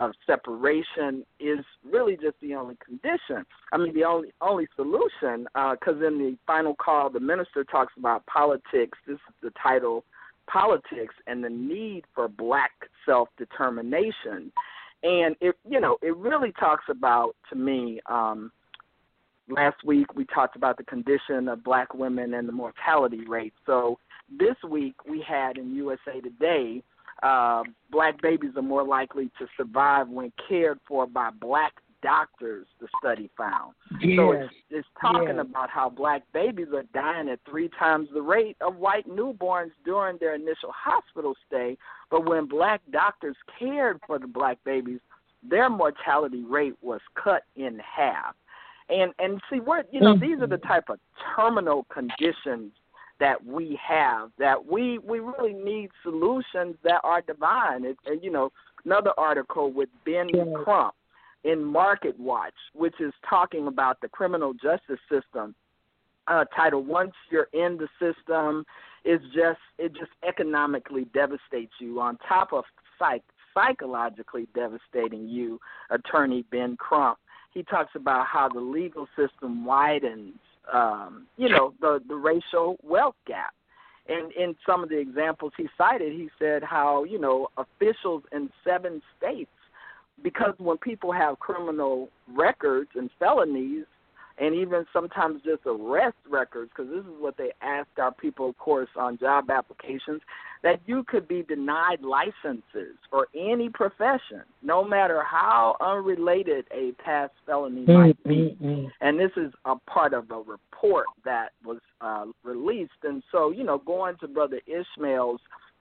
of separation is really just the only condition. I mean, the only only solution, because in the final call, the minister talks about politics. This is the title, politics, and the need for black self determination. And it, you know, it really talks about to me. Um, last week we talked about the condition of black women and the mortality rate. So this week we had in USA Today uh, black babies are more likely to survive when cared for by black doctors, the study found. So it's, it's talking yes. about how black babies are dying at three times the rate of white newborns during their initial hospital stay. But when black doctors cared for the black babies, their mortality rate was cut in half. And and see what you know, these are the type of terminal conditions that we have that we we really need solutions that are divine. It, and you know, another article with Ben Yes. Crump in Market Watch, which is talking about the criminal justice system. Uh, title once you're in the system, is just it just economically devastates you. On top of psych psychologically devastating you, Attorney Ben Crump. He talks about how the legal system widens, um, you know, the the racial wealth gap. And in some of the examples he cited, he said how you know officials in seven states because when people have criminal records and felonies, and even sometimes just arrest records, because this is what they ask our people, of course, on job applications, that you could be denied licenses for any profession, no matter how unrelated a past felony mm, might be. Mm, mm. And this is a part of a report that was uh, released. And so, you know, going to Brother Ishmael's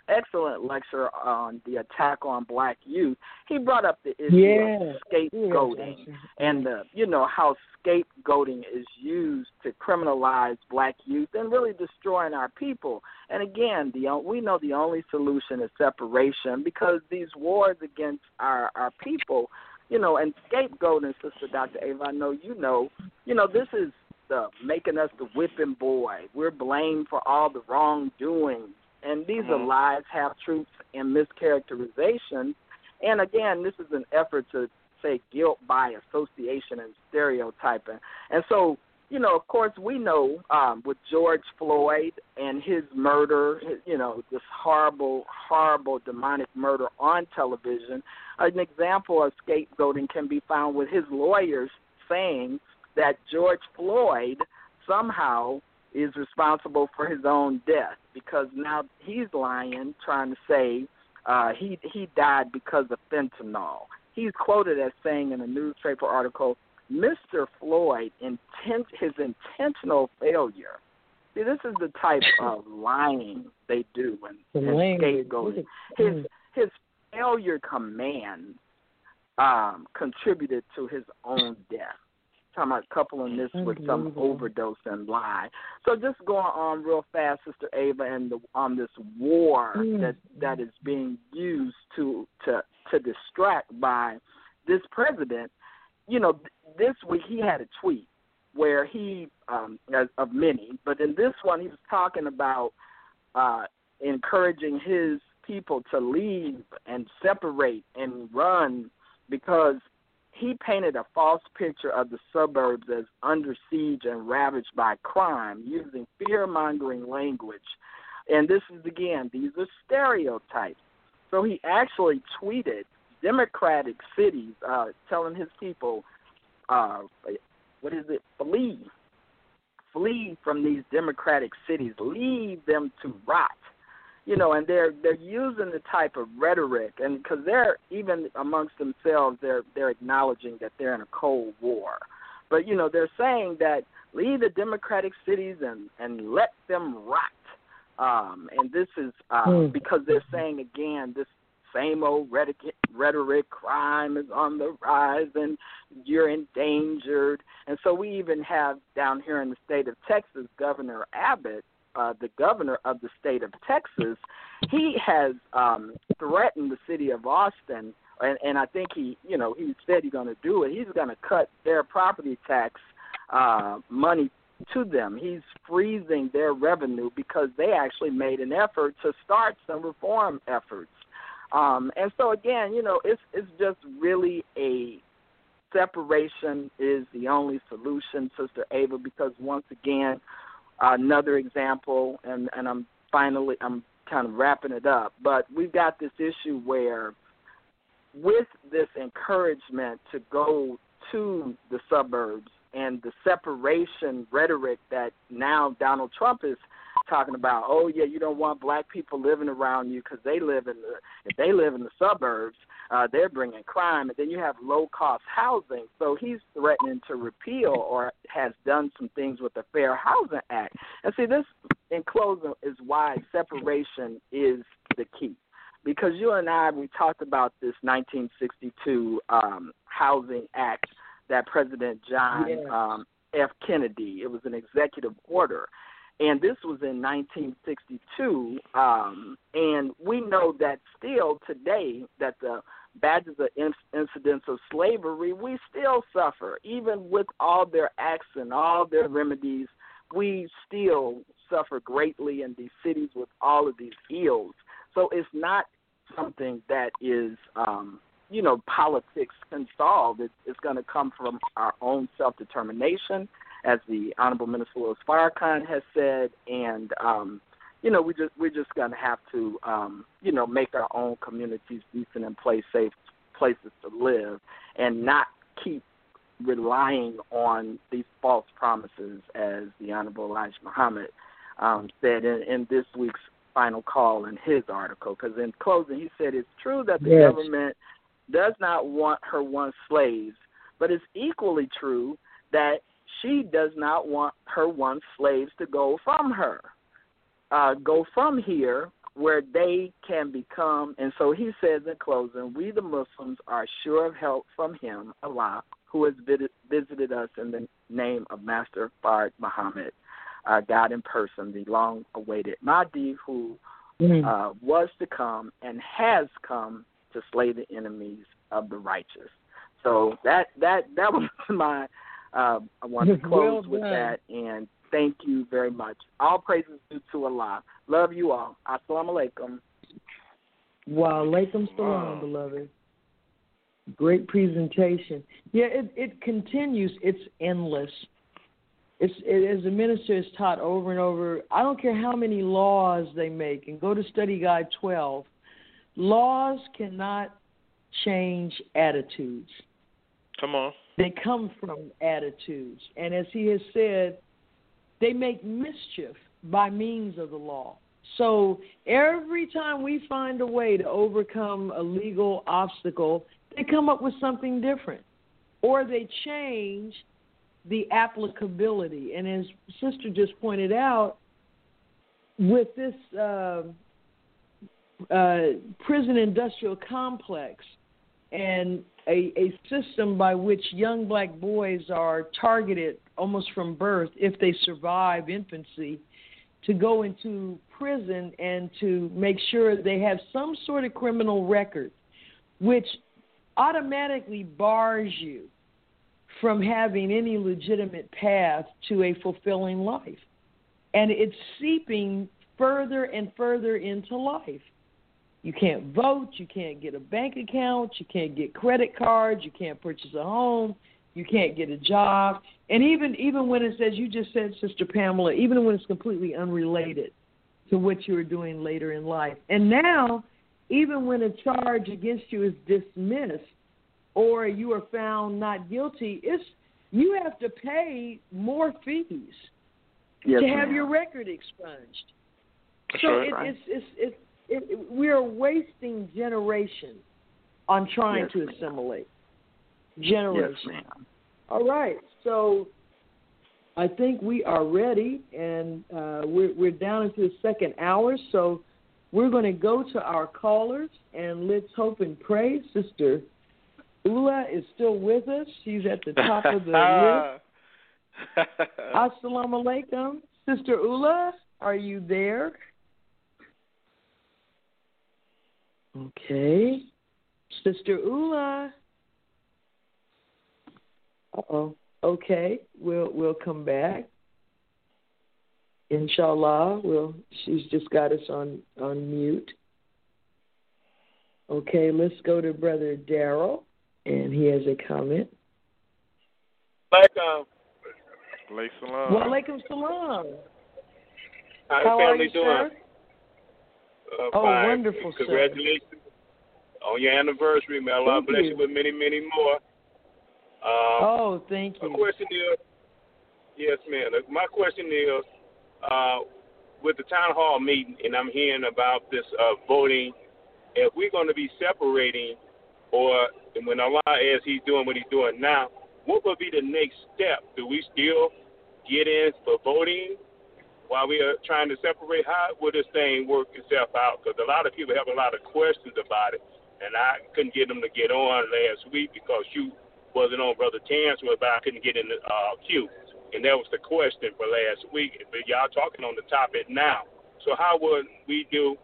excellent lecture on the attack on black youth, he brought up the issue Yeah. of scapegoating Yes. and the you know how scapegoating is used to criminalize black youth and really destroying our people. And again, the we know the only solution is separation because these wars against our our people, you know, and scapegoating, Sister Dr. Ava, I know you know, you know, this is the making us the whipping boy. We're blamed for all the wrongdoings. And these are Mhm. lies, half truths, and mischaracterizations. And again, this is an effort to say guilt by association and stereotyping. And so, you know, of course, we know um, with George Floyd and his murder, his, you know, this horrible, horrible demonic murder on television, an example of scapegoating can be found with his lawyers saying that George Floyd somehow is responsible for his own death because now he's lying, trying to say uh, he he died because of fentanyl. He's quoted as saying in a newspaper article, "Mr. Floyd intent his intentional failure." See, this is the type of lying they do and, The and scapegoating. His his failure command um, contributed to his own death. Talking about coupling this with some overdose and lie. So just going on real fast, Sister Ava, and the, on this war Mm. that that is being used to to to distract by this president. You know, this week he had a tweet where he um, of many, but in this one he was talking about uh, encouraging his people to leave and separate and run because he painted a false picture of the suburbs as under siege and ravaged by crime using fear mongering language. And this is again, these are stereotypes. So he actually tweeted democratic cities uh, telling his people, uh, what is it, flee. Flee from these democratic cities. Leave them to rot you know, and they're they're using the type of rhetoric, and because they're even amongst themselves, they're they're acknowledging that they're in a cold war, but you know they're saying that leave the democratic cities and and let them rot, um, and this is uh, mm. because they're saying again this same old rhetoric, rhetoric, crime is on the rise and you're endangered. And so we even have down here in the state of Texas, Governor Abbott uh, the governor of the state of Texas, he has um, threatened the city of Austin, and, and I think he, you know, he said he's going to do it. He's going to cut their property tax uh, money to them. He's freezing their revenue because they actually made an effort to start some reform efforts. Um, and so again, you know, it's it's just really a separation is the only solution, Sister Ava, because once again, another example, and and I'm finally I'm kind of wrapping it up, but we've got this issue where with this encouragement to go to the suburbs and the separation rhetoric that now Donald Trump is talking about, oh yeah, you don't want black people living around you because they live in the if they live in the suburbs, uh, they're bringing crime, and then you have low cost housing. So he's threatening to repeal or has done some things with the Fair Housing Act. And see, this in closing is why separation is the key. Because you and I, we talked about this 1962 um, Housing Act that President John yes. um, F. Kennedy. It was an executive order, and this was in 1962. Um, and we know that still today that the badges of incidents of slavery, we still suffer. Even with all their acts and all their remedies, we still suffer greatly in these cities with all of these ills. So it's not something that is, um, you know, politics can solve. It's, it's going to come from our own self determination, as the Honorable Minister Louis Farrakhan has said, and um, you know, we just we're just gonna have to um, you know, make our own communities decent and place safe places to live and not keep relying on these false promises as the Honorable Elijah Muhammad um, said in, in this week's final call in his article. Because in closing, he said it's true that the yes. government does not want her once slaves, but it's equally true that she does not want her once slaves to go from her uh, go from here where they can become. And so he says in closing, we the Muslims are sure of help from him, Allah, who has visited us in the name of Master Fard Muhammad, uh, God in person, the long awaited Mahdi, who mm. uh, was to come and has come to slay the enemies of the righteous. So that that that was my uh, I want to close well with that and Thank you very much. All praises due to Allah. Love you all. Assalamu alaikum. Wow, alaikum salam, beloved. Great presentation. Yeah, it, it continues. It's endless. It's it, as the minister has taught over and over. I don't care how many laws they make, and go to Study Guide 12. Laws cannot change attitudes. Come on. They come from attitudes, and as he has said, they make mischief by means of the law. So every time we find a way to overcome a legal obstacle, they come up with something different. Or they change the applicability. And as Sister just pointed out, with this uh, uh, prison industrial complex and a, a system by which young black boys are targeted almost from birth, if they survive infancy, to go into prison and to make sure they have some sort of criminal record, which automatically bars you from having any legitimate path to a fulfilling life. And it's seeping further and further into life. You can't vote, you can't get a bank account, you can't get credit cards, you can't purchase a home, you can't get a job. And even even when it says you just said, Sister Pamela, even when it's completely unrelated to what you were doing later in life. And now, even when a charge against you is dismissed or you are found not guilty, it's you have to pay more fees yes, to have ma'am. your record expunged. That's so right. it, it's it's it's it, it, we are wasting generations on trying Yes, to ma'am. assimilate. Yes, Generations. ma'am. All right, so I think we are ready, and uh, we're we're down into the second hour. So we're going to go to our callers, and let's hope and pray. Sister Ula is still with us. She's at the top of the list. Assalamu alaikum, Sister Ula. Are you there? Okay, Sister Ula. Uh oh. Okay, we'll we'll come back. Inshallah, we'll. She's just got us on on mute. Okay, let's go to Brother Daryl, and he has a comment. Like, um, Alayhi salam. Wa alaikum salam. how, How the are you, doing? sir? Uh, Oh, fine. wonderful, sir. Congratulations on your anniversary. May Allah Thank bless you. you with many, many more. Um, Oh, thank My you. question is, yes, ma'am. My question is, uh, with the town hall meeting, and I'm hearing about this uh, voting, if we're going to be separating, or when Allah, is He's doing what He's doing now, what would be the next step? Do we still get in for voting while we are trying to separate? How will this thing work itself out? Because a lot of people have a lot of questions about it, and I couldn't get them to get on last week because you wasn't on Brother Terrence, but I couldn't get in the uh, queue. And that was the question for last week. But y'all talking on the topic now. So how would we do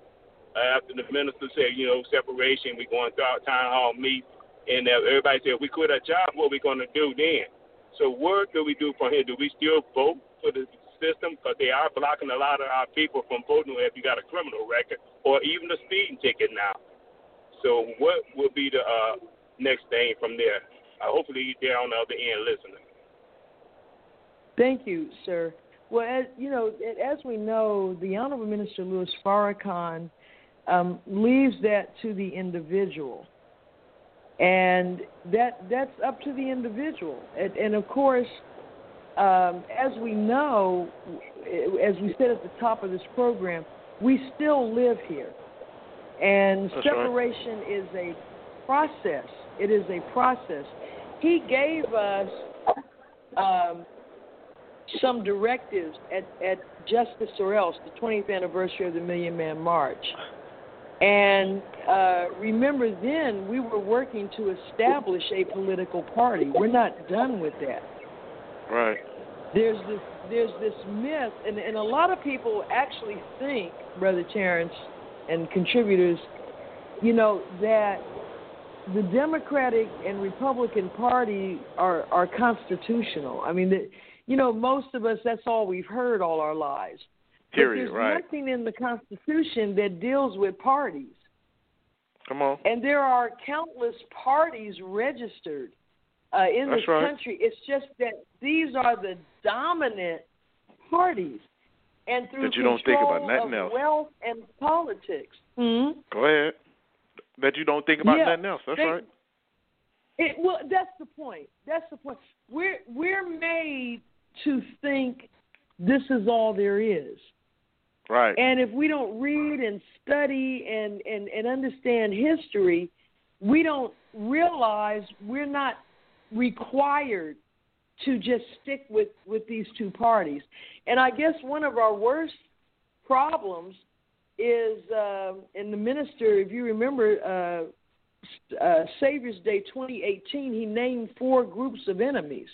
after the minister said, you know, separation, we going through our town hall meet, and everybody said, we quit our job, what we going to do then? So what do we do from here? Do we still vote for the system? Because they are blocking a lot of our people from voting if you got a criminal record or even a speeding ticket now. So what will be the uh, next thing from there? Uh, hopefully they're on the other end listening. Thank you, sir. Well, as you know, as we know, the Honorable Minister Louis Farrakhan um, leaves that to the individual, and that that's up to the individual. And, and of course, um, as we know, as we said at the top of this program, we still live here, and That's right. separation is a process. It is a process. He gave us. Um, some directives at, at Justice or Else, the 20th anniversary of the Million Man March. And uh, remember, then we were working to establish a political party. We're not done with that. Right. There's this there's this myth, and, and a lot of people actually think, Brother Terrence, and contributors, you know, that the Democratic and Republican Party are are constitutional. I mean, the, you know, most of us that's all we've heard all our lives. Period. there's Right. nothing in the Constitution that deals with parties. Come on. And there are countless parties registered uh, in That's this right. country. It's just that these are the dominant parties. And through That you don't think about control nothing of else. wealth and politics. hmm Go ahead. That you don't think about Yeah. nothing else. That's They- right. It, well, that's the point. That's the point. We're we're made to think this is all there is. Right. And if we don't read and study and, and, and understand history, we don't realize we're not required to just stick with, with these two parties. And I guess one of our worst problems is, um and the minister, if you remember, uh, uh, Savior's Day 2018, he named four groups of enemies.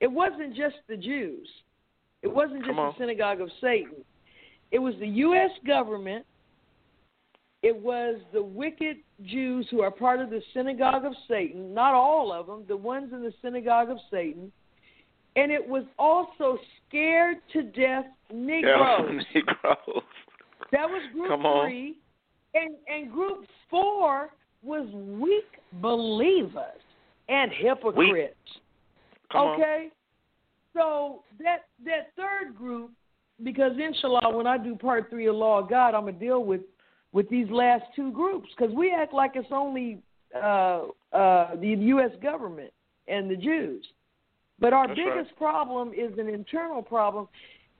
It wasn't just the Jews. It wasn't just the synagogue of Satan. It was the U.S. government, It was the wicked Jews who are part of the synagogue of Satan, not all of them, the ones in the synagogue of Satan. And it was also scared to death Negroes. Yeah, Negroes. That was group Come on. three. And and group four was weak believers and hypocrites. Come okay? So that that third group, because inshallah, when I do part three of Law of God, I'm gonna deal with with these last two groups because we act like it's only uh, uh, the U.S. government and the Jews, but our That's biggest problem is an internal problem.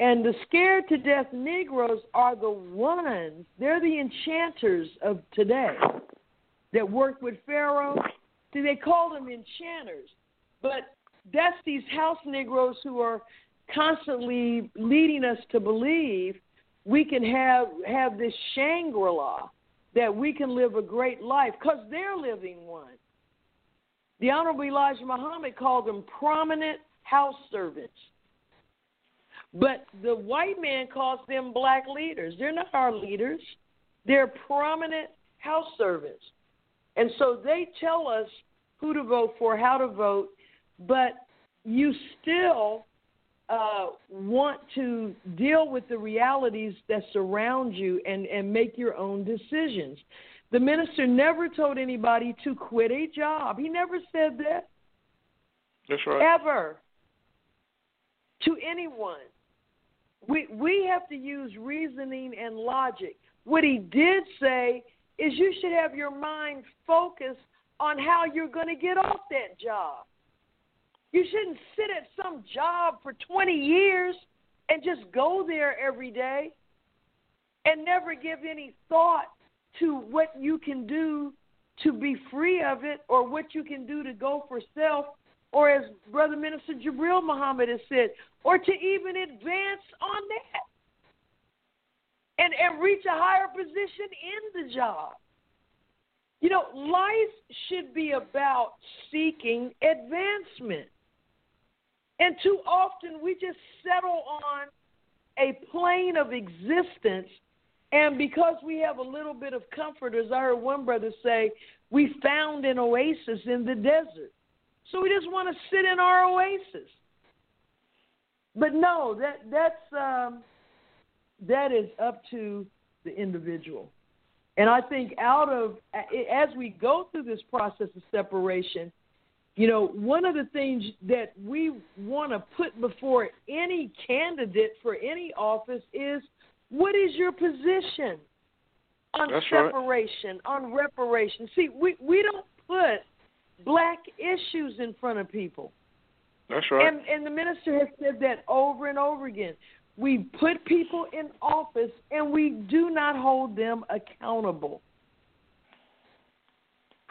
And the scared to death Negroes are the ones, they're the enchanters of today that work with Pharaoh. See, they call them enchanters. But that's these house Negroes who are constantly leading us to believe we can have have this Shangri-La, that we can live a great life because they're living one. The Honorable Elijah Muhammad called them prominent house servants. But the white man calls them black leaders. They're not our leaders. They're prominent house servants. And so they tell us who to vote for, how to vote, but you still uh, want to deal with the realities that surround you and, and make your own decisions. The minister never told anybody to quit a job. He never said that. That's right. Ever. To anyone. We we have to use reasoning and logic. What he did say is you should have your mind focused on how you're going to get off that job. You shouldn't sit at some job for 20 years and just go there every day and never give any thought to what you can do to be free of it or what you can do to go for self or as Brother Minister Jabril Muhammad has said, or to even advance on that and, and reach a higher position in the job. You know, life should be about seeking advancement. And too often we just settle on a plane of existence. And because we have a little bit of comfort, as I heard one brother say, we found an oasis in the desert. So we just want to sit in our oasis. But no, that that's um, that is up to the individual. And I think out of as we go through this process of separation, you know, one of the things that we want to put before any candidate for any office is what is your position on That's separation, right. on reparation? See, we we don't put black issues in front of people. That's right. And and the minister has said that over and over again. We put people in office and we do not hold them accountable.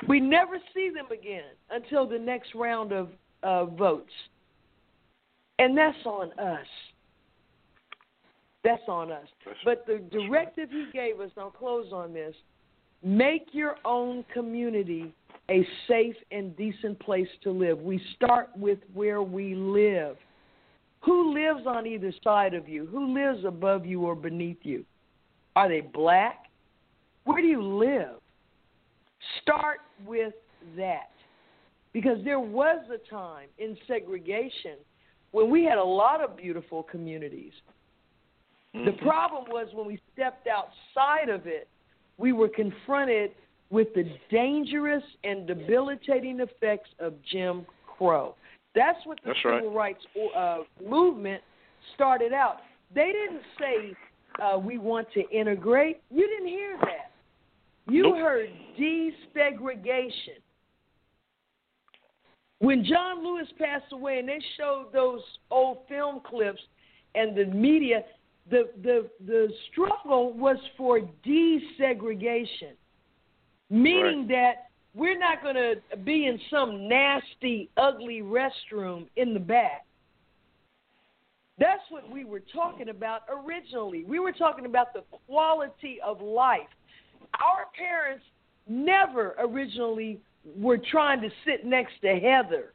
We never see them again until the next round of uh, votes. And that's on us. That's on us. That's, but the directive he gave us, I'll close on this make your own community a safe and decent place to live. We start with where we live. Who lives on either side of you? Who lives above you or beneath you? Are they black? Where do you live? Start with that. Because there was a time in segregation when we had a lot of beautiful communities. Mm-hmm. The problem was when we stepped outside of it, we were confronted with the dangerous and debilitating effects of Jim Crow. That's what the That's civil right. rights uh, movement started out. They didn't say uh, we want to integrate. You didn't hear that. You nope. heard desegregation. When John Lewis passed away and they showed those old film clips and the media, the the the struggle was for desegregation, meaning right. that we're not going to be in some nasty, ugly restroom in the back. That's what we were talking about originally. We were talking about the quality of life. Our parents never originally were trying to sit next to Heather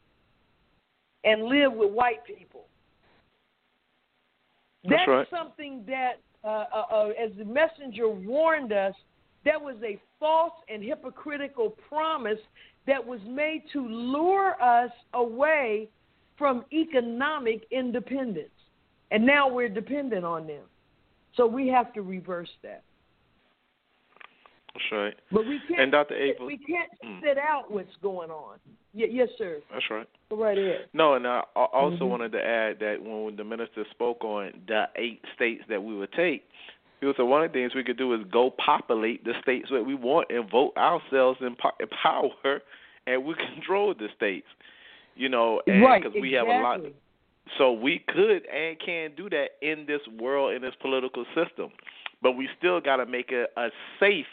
and live with white people. That's, That's right. something that, uh, uh, uh, as the messenger warned us, That was a false and hypocritical promise that was made to lure us away from economic independence. And now we're dependent on them. So we have to reverse that. That's right. But we can't. And Dr. Ava, we can't mm. sit out what's going on. Y- yes, sir. That's right. Go right ahead. No, and I also mm-hmm. wanted to add that when the minister spoke on the eight states that we would take, he one of the things we could do is go populate the states that we want and vote ourselves in power, and we control the states. You know, and right? Because we have a lot. So we could and can do that in this world in this political system, but we still got to make it a safe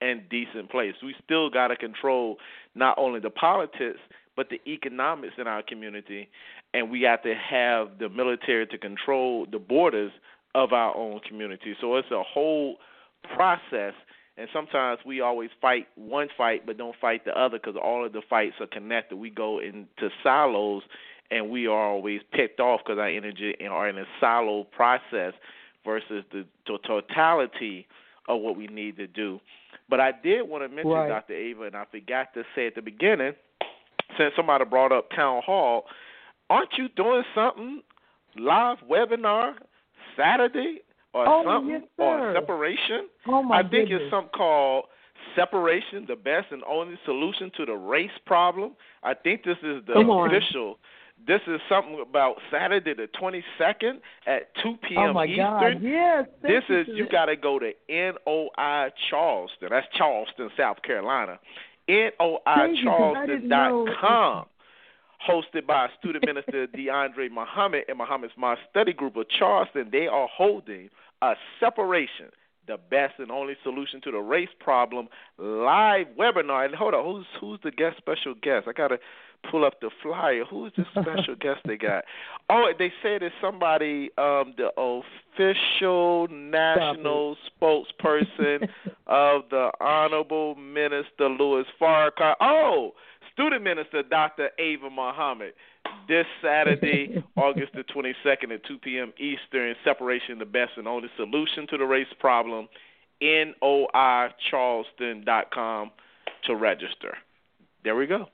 and decent place. We still got to control not only the politics but the economics in our community, and we have to have the military to control the borders of our own community. So it's a whole process, and sometimes we always fight one fight but don't fight the other because all of the fights are connected. We go into silos, and we are always picked off because our energy are in a silo process versus the totality of what we need to do. But I did want to mention right. Dr. Ava, and I forgot to say at the beginning, since somebody brought up town hall, aren't you doing something live webinar Saturday or oh, something yes, on separation? Oh my I think goodness. it's something called separation, the best and only solution to the race problem. I think this is the official. This is something about Saturday the 22nd at 2 p.m. oh my Eastern. God. Yes, this is you got to go to NOI Charleston. That's Charleston, South Carolina. NOICharleston.com. Hosted by student minister DeAndre Muhammad and Muhammad's My Study Group of Charleston. They are holding a separation the best and only solution to the race problem live webinar. And hold on, who's who's the guest special guest? I gotta pull up the flyer. Who's the special guest they got? Oh, they said it's somebody, um, the official national spokesperson of the Honorable Minister Louis Farrakhan. Oh, student minister Dr. Ava Muhammad. This Saturday, August the 22nd at 2 p.m. Eastern, separation the best and only solution to the race problem. NOICharleston.com to register. There we go.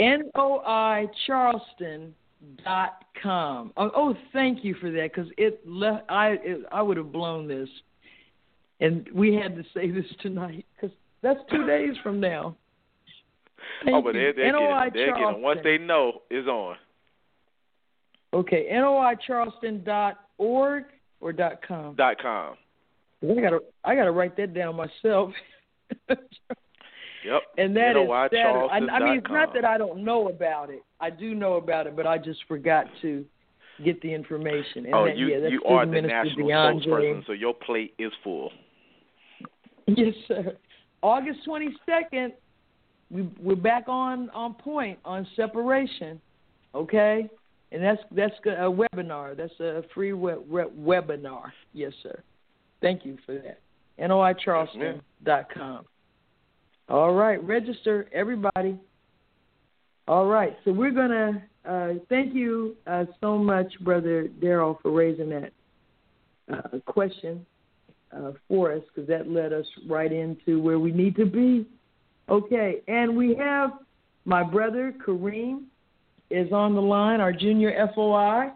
NOICharleston.com. Oh, oh, thank you for that because it left. I it, I would have blown this, and we had to say this tonight because that's two days from now. Oh, thank oh, but they're, they're, NOI getting, they're getting once they know is on. Okay, NOICharleston.org or dot com. Dot com. I gotta I gotta write that down myself. Yep. And that is NOI that, I, I mean, it's not that I don't know about it. I do know about it, but I just forgot to get the information. And oh, that, you yeah, that's you are the national DeAndre. spokesperson, so your plate is full. Yes, sir. August twenty second, we we're back on on point on separation. Okay, and that's that's a webinar. That's a free web, web, webinar. Yes, sir. Thank you for that. NOICharleston.com. All right, register everybody. All right, so we're gonna uh, thank you uh, so much, Brother Daryl, for raising that uh, question uh, for us because that led us right into where we need to be. Okay, and we have my brother Kareem is on the line, our junior FOI,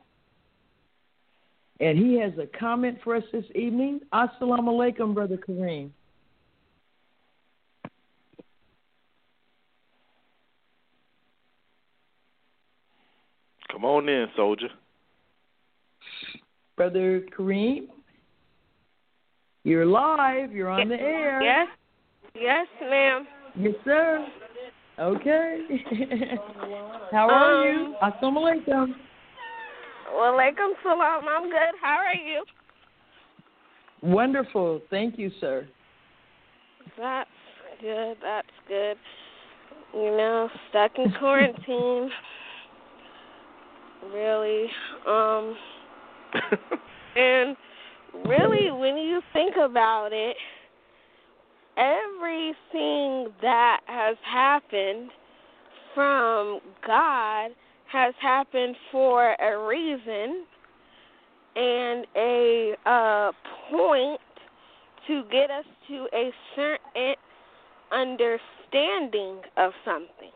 and he has a comment for us this evening. Assalamu alaikum, Brother Kareem. Come on in, soldier. Brother Kareem, you're live. You're on the air. Yes. Yes, ma'am. Yes, sir. Okay. How are you? Um, you? Assalamu alaikum. Walaikum salam. I'm good. How are you? Wonderful. Thank you, sir. That's good. That's good. You know, stuck in quarantine. Really. Um and really when you think about it, everything that has happened from God has happened for a reason and a uh, point to get us to a certain understanding of something.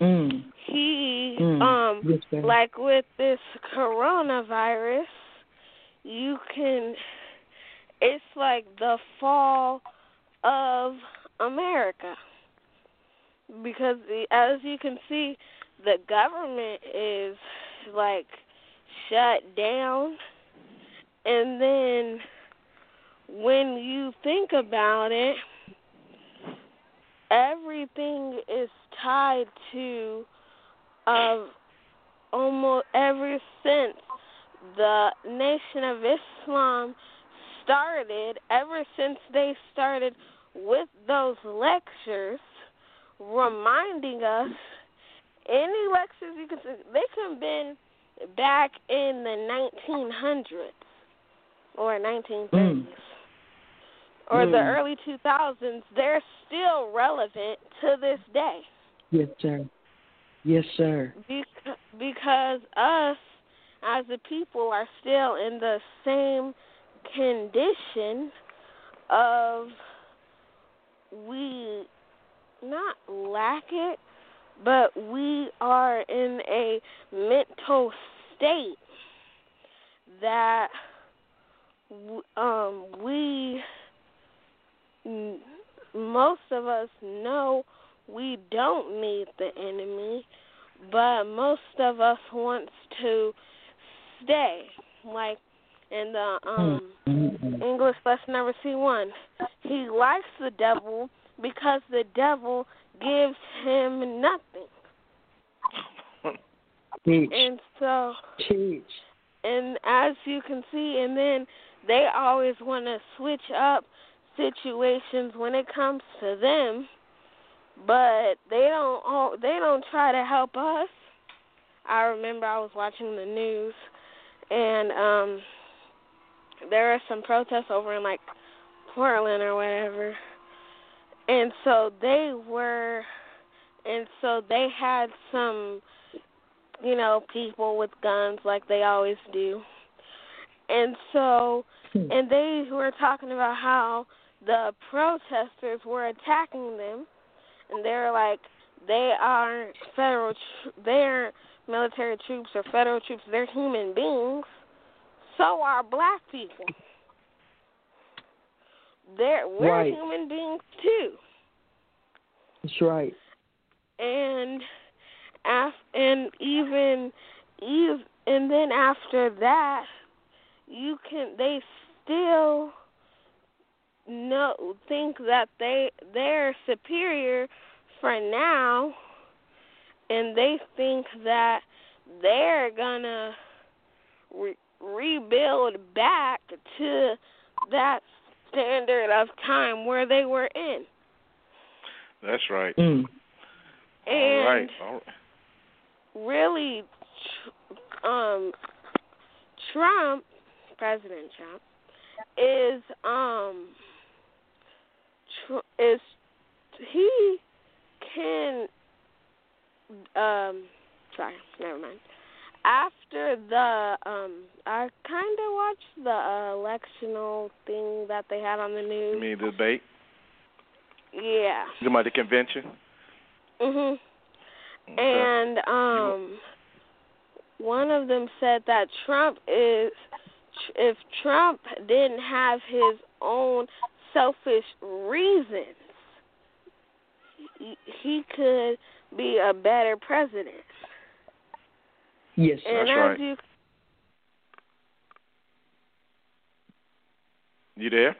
Mm. He Mm. um Yes, like with this coronavirus, you can it's like the fall of America. Because the, as you can see, the government is like shut down and then when you think about it, everything is tied to uh, almost ever since the Nation of Islam started, ever since they started with those lectures, reminding us any lectures you can see, they could have been back in the 1900s or 1930s Mm. or the Mm. early 2000s, they're still relevant to this day. Yes, sir. Yes, sir. Bec- because us as a people are still in the same condition of we not lack it, but we are in a mental state that um we most of us know we don't need the enemy, but most of us wants to stay. Like in the um Mm-mm. English lesson number C one. He likes the devil because the devil gives him nothing. Teach. And so Teach. and as you can see and then they always want to switch up situations when it comes to them but they don't they don't try to help us i remember i was watching the news and um there are some protests over in like portland or whatever and so they were and so they had some you know, people with guns like they always do. And so, Hmm. and they were talking about how the protesters were attacking them, and they're like, they aren't federal, tr- they aren't military troops or federal troops. They're human beings. So are black people. They're we're Right. human beings too. That's right. and af- and even ev- and then after that you can they still know think that they they're superior for now and they think that they're gonna re- rebuild back to that standard of time where they were in That's right. Mm. and All right. All right. really tr- um Trump, President Trump is um tr- is he can um sorry, never mind. After the um I kind of watched the uh, electional thing that they had on the You news. mean the debate? Yeah. You about the convention? Mhm. Okay. And um, one of them said that Trump is, if Trump didn't have his own selfish reasons, he, he could be a better president. Yes, And That's as right. you, You there?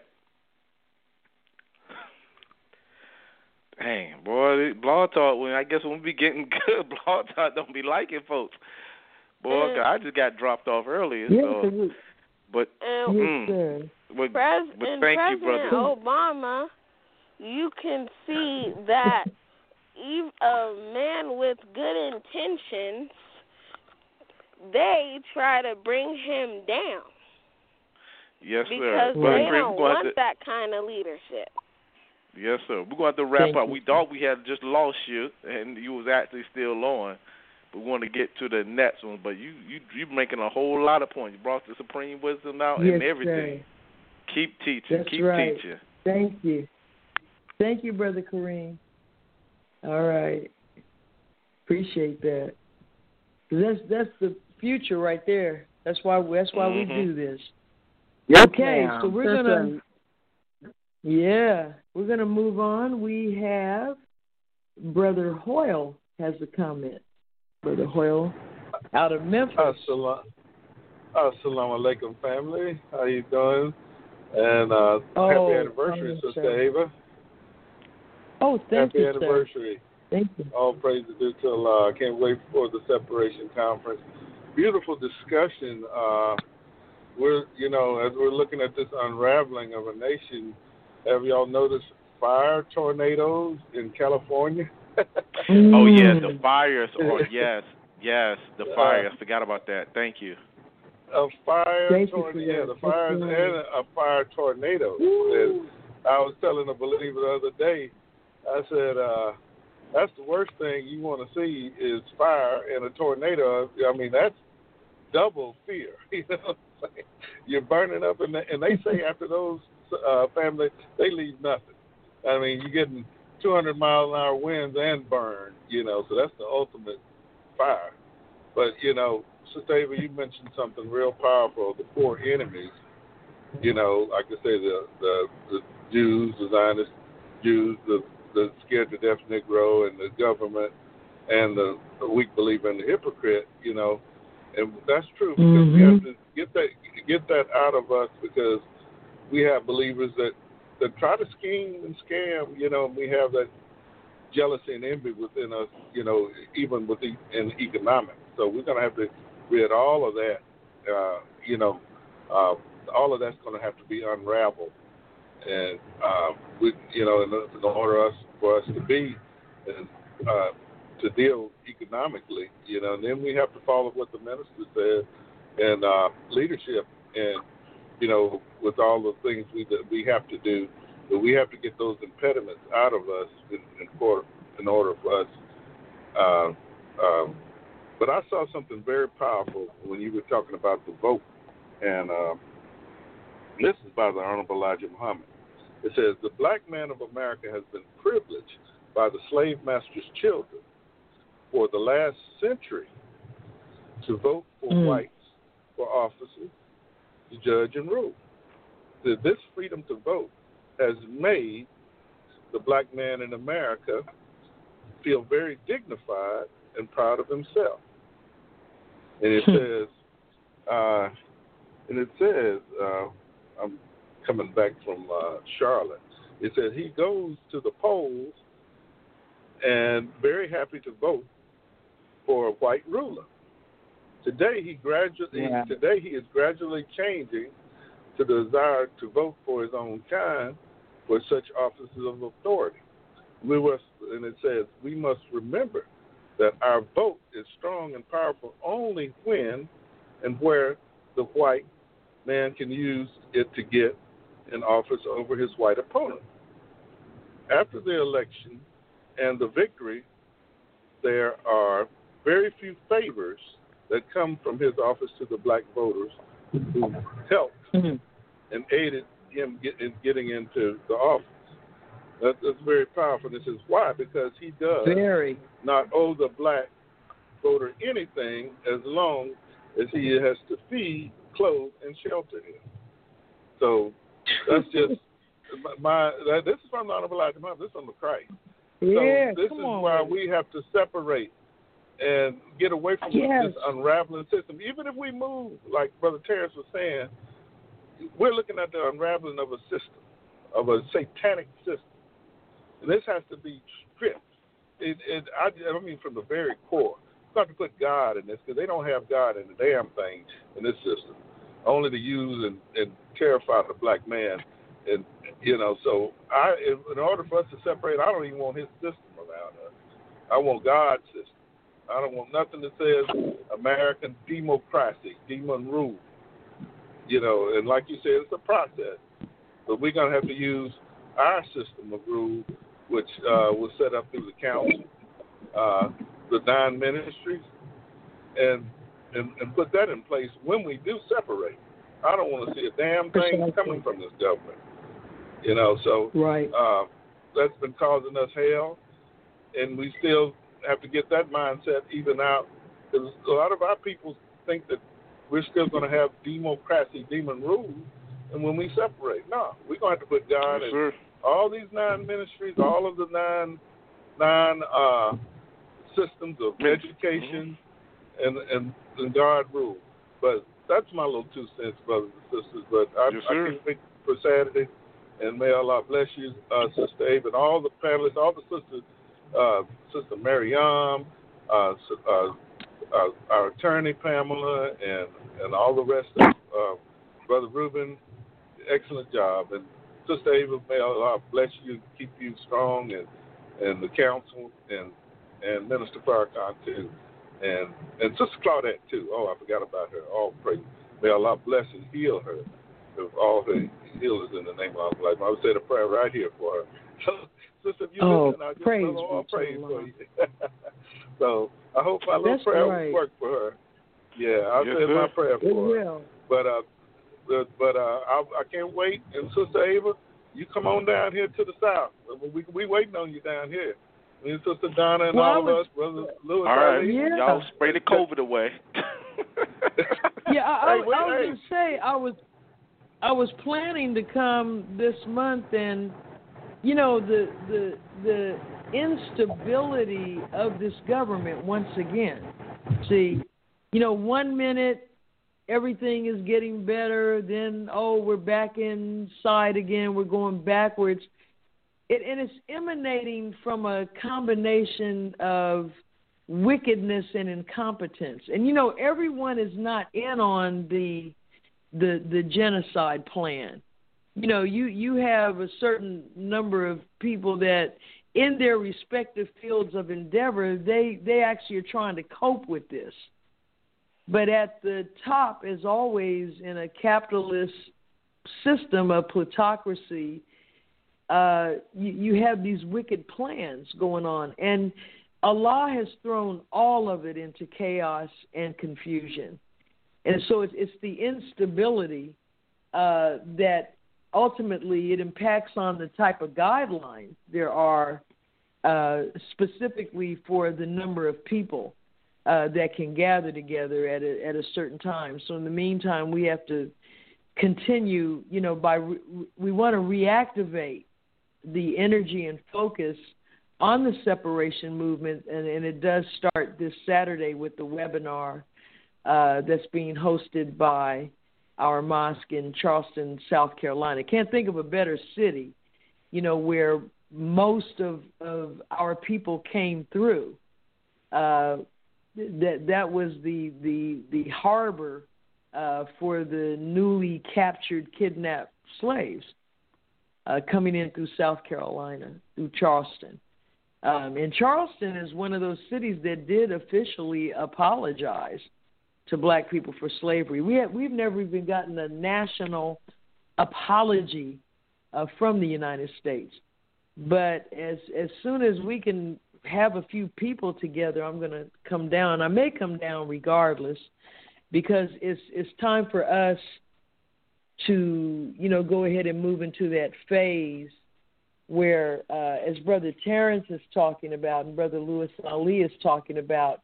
Dang, boy, blog talk. When I guess when we be getting good, blog talk don't be liking folks. Boy, Mm. 'cause I just got dropped off earlier. yes, so, sir. but and yes, Mm. Sir. Pres- but and thank you, brother. Obama, you can see that ev- a man with good intentions, they try to bring him down Yes, sir. because Brother they Chris, don't we're gonna have want to, that kind of leadership. Yes, sir. We're going to have to wrap Thank up. you. We thought we had just lost you, and you was actually still on. But we want to get to the next one. But you you you're making a whole lot of points. You brought the supreme wisdom out yes, and everything. Sir. Keep teaching. That's Keep right. teaching. Thank you. Thank you, Brother Kareem. All right. Appreciate that. That's that's the future right there. That's why that's why Mhm. we do this. Yes, okay, ma'am. so we're gonna yeah, we're gonna move on. We have Brother Hoyle has a comment. Brother Hoyle out of Memphis. Assalam, Assalamu alaikum, family. How you doing? And uh, Oh, happy anniversary, fine, Sister sir. Ava. oh, thank happy you, Happy anniversary. sir. Thank you. All praise is due to Allah. I can't wait for the separation conference. Beautiful discussion. Uh, we're, you know, as we're looking at this unraveling of a nation, have y'all noticed fire tornadoes in California? Oh yeah, the Mm. fires. Oh yes, yes, the Uh, fires. Forgot about that. Thank you. A fire Thank you for tornado. Yeah, the fires and a fire tornado. And I was telling a believer the other day, I said, uh, that's the worst thing you want to see is fire and a tornado. I mean, that's double fear. You know, you're burning up, and they, and they say after those uh, family, they leave nothing. I mean, you're getting 200 mile an hour winds and burn. You know, so that's the ultimate fire. But you know, Sister Ava, you mentioned something real powerful: the four enemies. You know, like I say, the the, the Jews, the Zionist Jews, the the scared to death Negro, and the government, and the, the weak believer and the hypocrite. You know, and that's true because we mm-hmm. have to get that get that out of us because we have believers that that try to scheme and scam. You know, we have that jealousy and envy within us. You know, even with the, in economics. So we're gonna have to rid all of that. Uh, you know, uh, all of that's gonna have to be unraveled, and uh, we, you know, in, in order us for us to be and uh, to deal economically, you know, and then we have to follow what the minister said and uh, leadership, and you know, with all the things we that we have to do, but we have to get those impediments out of us in, in order in order for us. Uh, um, but I saw something very powerful when you were talking about the vote, and uh, this is by the Honorable Elijah Muhammad. It says the black man of America has been privileged by the slave master's children for the last century to vote for Mm. whites for offices to judge and rule. This freedom to vote has made the black man in America feel very dignified and proud of himself. And it Hmm. says, uh, and it says, uh, I'm coming back from uh, Charlotte. It says he goes to the polls and very happy to vote for a white ruler. Today he gradually Yeah. today he is gradually changing to the desire to vote for his own kind for such offices of authority. We must, and it says we must remember that our vote is strong and powerful only when and where the white man can use it to get an office over his white opponent. After the election and the victory, there are very few favors that come from his office to the black voters who helped Mhm. and aided him get, in getting into the office. That, that's very powerful. This is why because he does Very. not owe the black voter anything as long as he has to feed, clothe, and shelter him. So that's just my. That, this is from the Honorable Elijah Muhammad. This is from the Christ. Yeah, so this is on. why we have to separate and get away from Yes. this unraveling system. Even if we move, like Brother Terrence was saying, we're looking at the unraveling of a system, of a satanic system. This has to be stripped. It, it, I, I mean, from the very core. You have to put God in this because they don't have God in the damn thing in this system. Only to use and, and terrify the black man. And, you know, so I, in, order for us to separate, I don't even want his system around us. I want God's system. I don't want nothing that says American democracy, demon rule. You know, and like you said, it's a process. But we're to have to use our system of rule, which uh, was set up through the council, uh, the nine ministries, and, and and put that in place when we do separate. I don't want to see a damn thing coming from this government. You know, so right. Uh, that's been causing us hell, and we still have to get that mindset even out. Because a lot of our people think that we're still going to have democracy, demon rule, and when we separate, no, we're going to have to put God yes, in all these nine ministries, all of the nine nine uh, systems of education, and and and God rule. But that's my little two cents, brothers and sisters. But I, yes, I can't wait for Saturday. And may Allah bless you, uh, Sister Abe, and all the panelists, all the sisters, uh, Sister Mariam, uh, uh, uh, our attorney Pamela, and and all the rest of uh, Brother Ruben. Excellent job, and Sister Ava, may Allah bless you, keep you strong, and and the council, and and Minister Farrakhan too, and and Sister Claudette too. Oh, I forgot about her. All praise. May Allah bless and heal her of all her healers in the name of Allah. I would say the prayer right here for her. So, Sister, if you oh, listen, I'll just praise all praise Allah. for you. so I hope my little That's prayer right. will work for her. Yeah, I'll Yes, say sir. my prayer It for her. will. But uh, but, but uh, I, I can't wait. And Sister Ava, you come on down here to the south. We we waiting on you down here. Me and Sister Donna and Well, I all of us, Brother Lewis. All right, Yeah. y'all spray the COVID away. Yeah, I, I, Hey, wait, I was hey. gonna say I was I was planning to come this month, and you know the the the instability of this government once again. See, you know, one minute everything is getting better, then oh we're back inside again, we're going backwards. It, and it's emanating from a combination of wickedness and incompetence. And you know, everyone is not in on the the the genocide plan. You know, you you have a certain number of people that in their respective fields of endeavor, they they actually are trying to cope with this. But at the top, as always, in a capitalist system of plutocracy, uh, you, you have these wicked plans going on, and Allah has thrown all of it into chaos and confusion, and so it's, it's the instability uh, that ultimately it impacts on the type of guidelines there are uh, specifically for the number of people uh, that can gather together at a, at a certain time. So in the meantime, we have to continue. You know, by re- we want to reactivate the energy and focus on the separation movement, and, and it does start this Saturday with the webinar uh, that's being hosted by our mosque in Charleston, South Carolina. Can't think of a better city, you know, where most of of our people came through. Uh, that that was the the the harbor uh, for the newly captured, kidnapped slaves uh, coming in through South Carolina, through Charleston. Um, and Charleston is one of those cities that did officially apologize to black people for slavery. We have, we've never even gotten a national apology uh, from the United States. But as as soon as we can have a few people together, I'm going to come down. I may come down regardless because it's it's time for us to you know go ahead and move into that phase where, uh, as Brother Terrence is talking about and Brother Lewis Ali is talking about,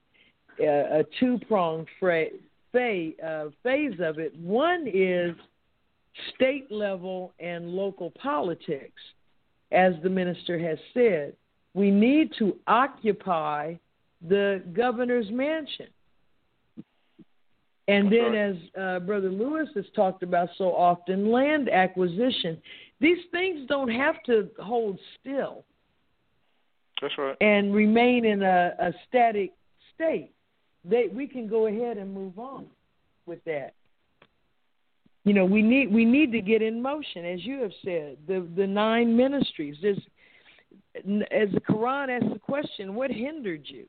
uh, a two pronged fra- uh, phase of it. One is state level and local politics, as the minister has said. We need to occupy the governor's mansion. And then, as uh, Brother Lewis has talked about so often, land acquisition. These things don't have to hold still That's right. and remain in a, a static state. They, we can go ahead and move on with that. You know, we need we need to get in motion, as you have said. The the nine ministries. There's, as the Quran asks the question, what hindered you?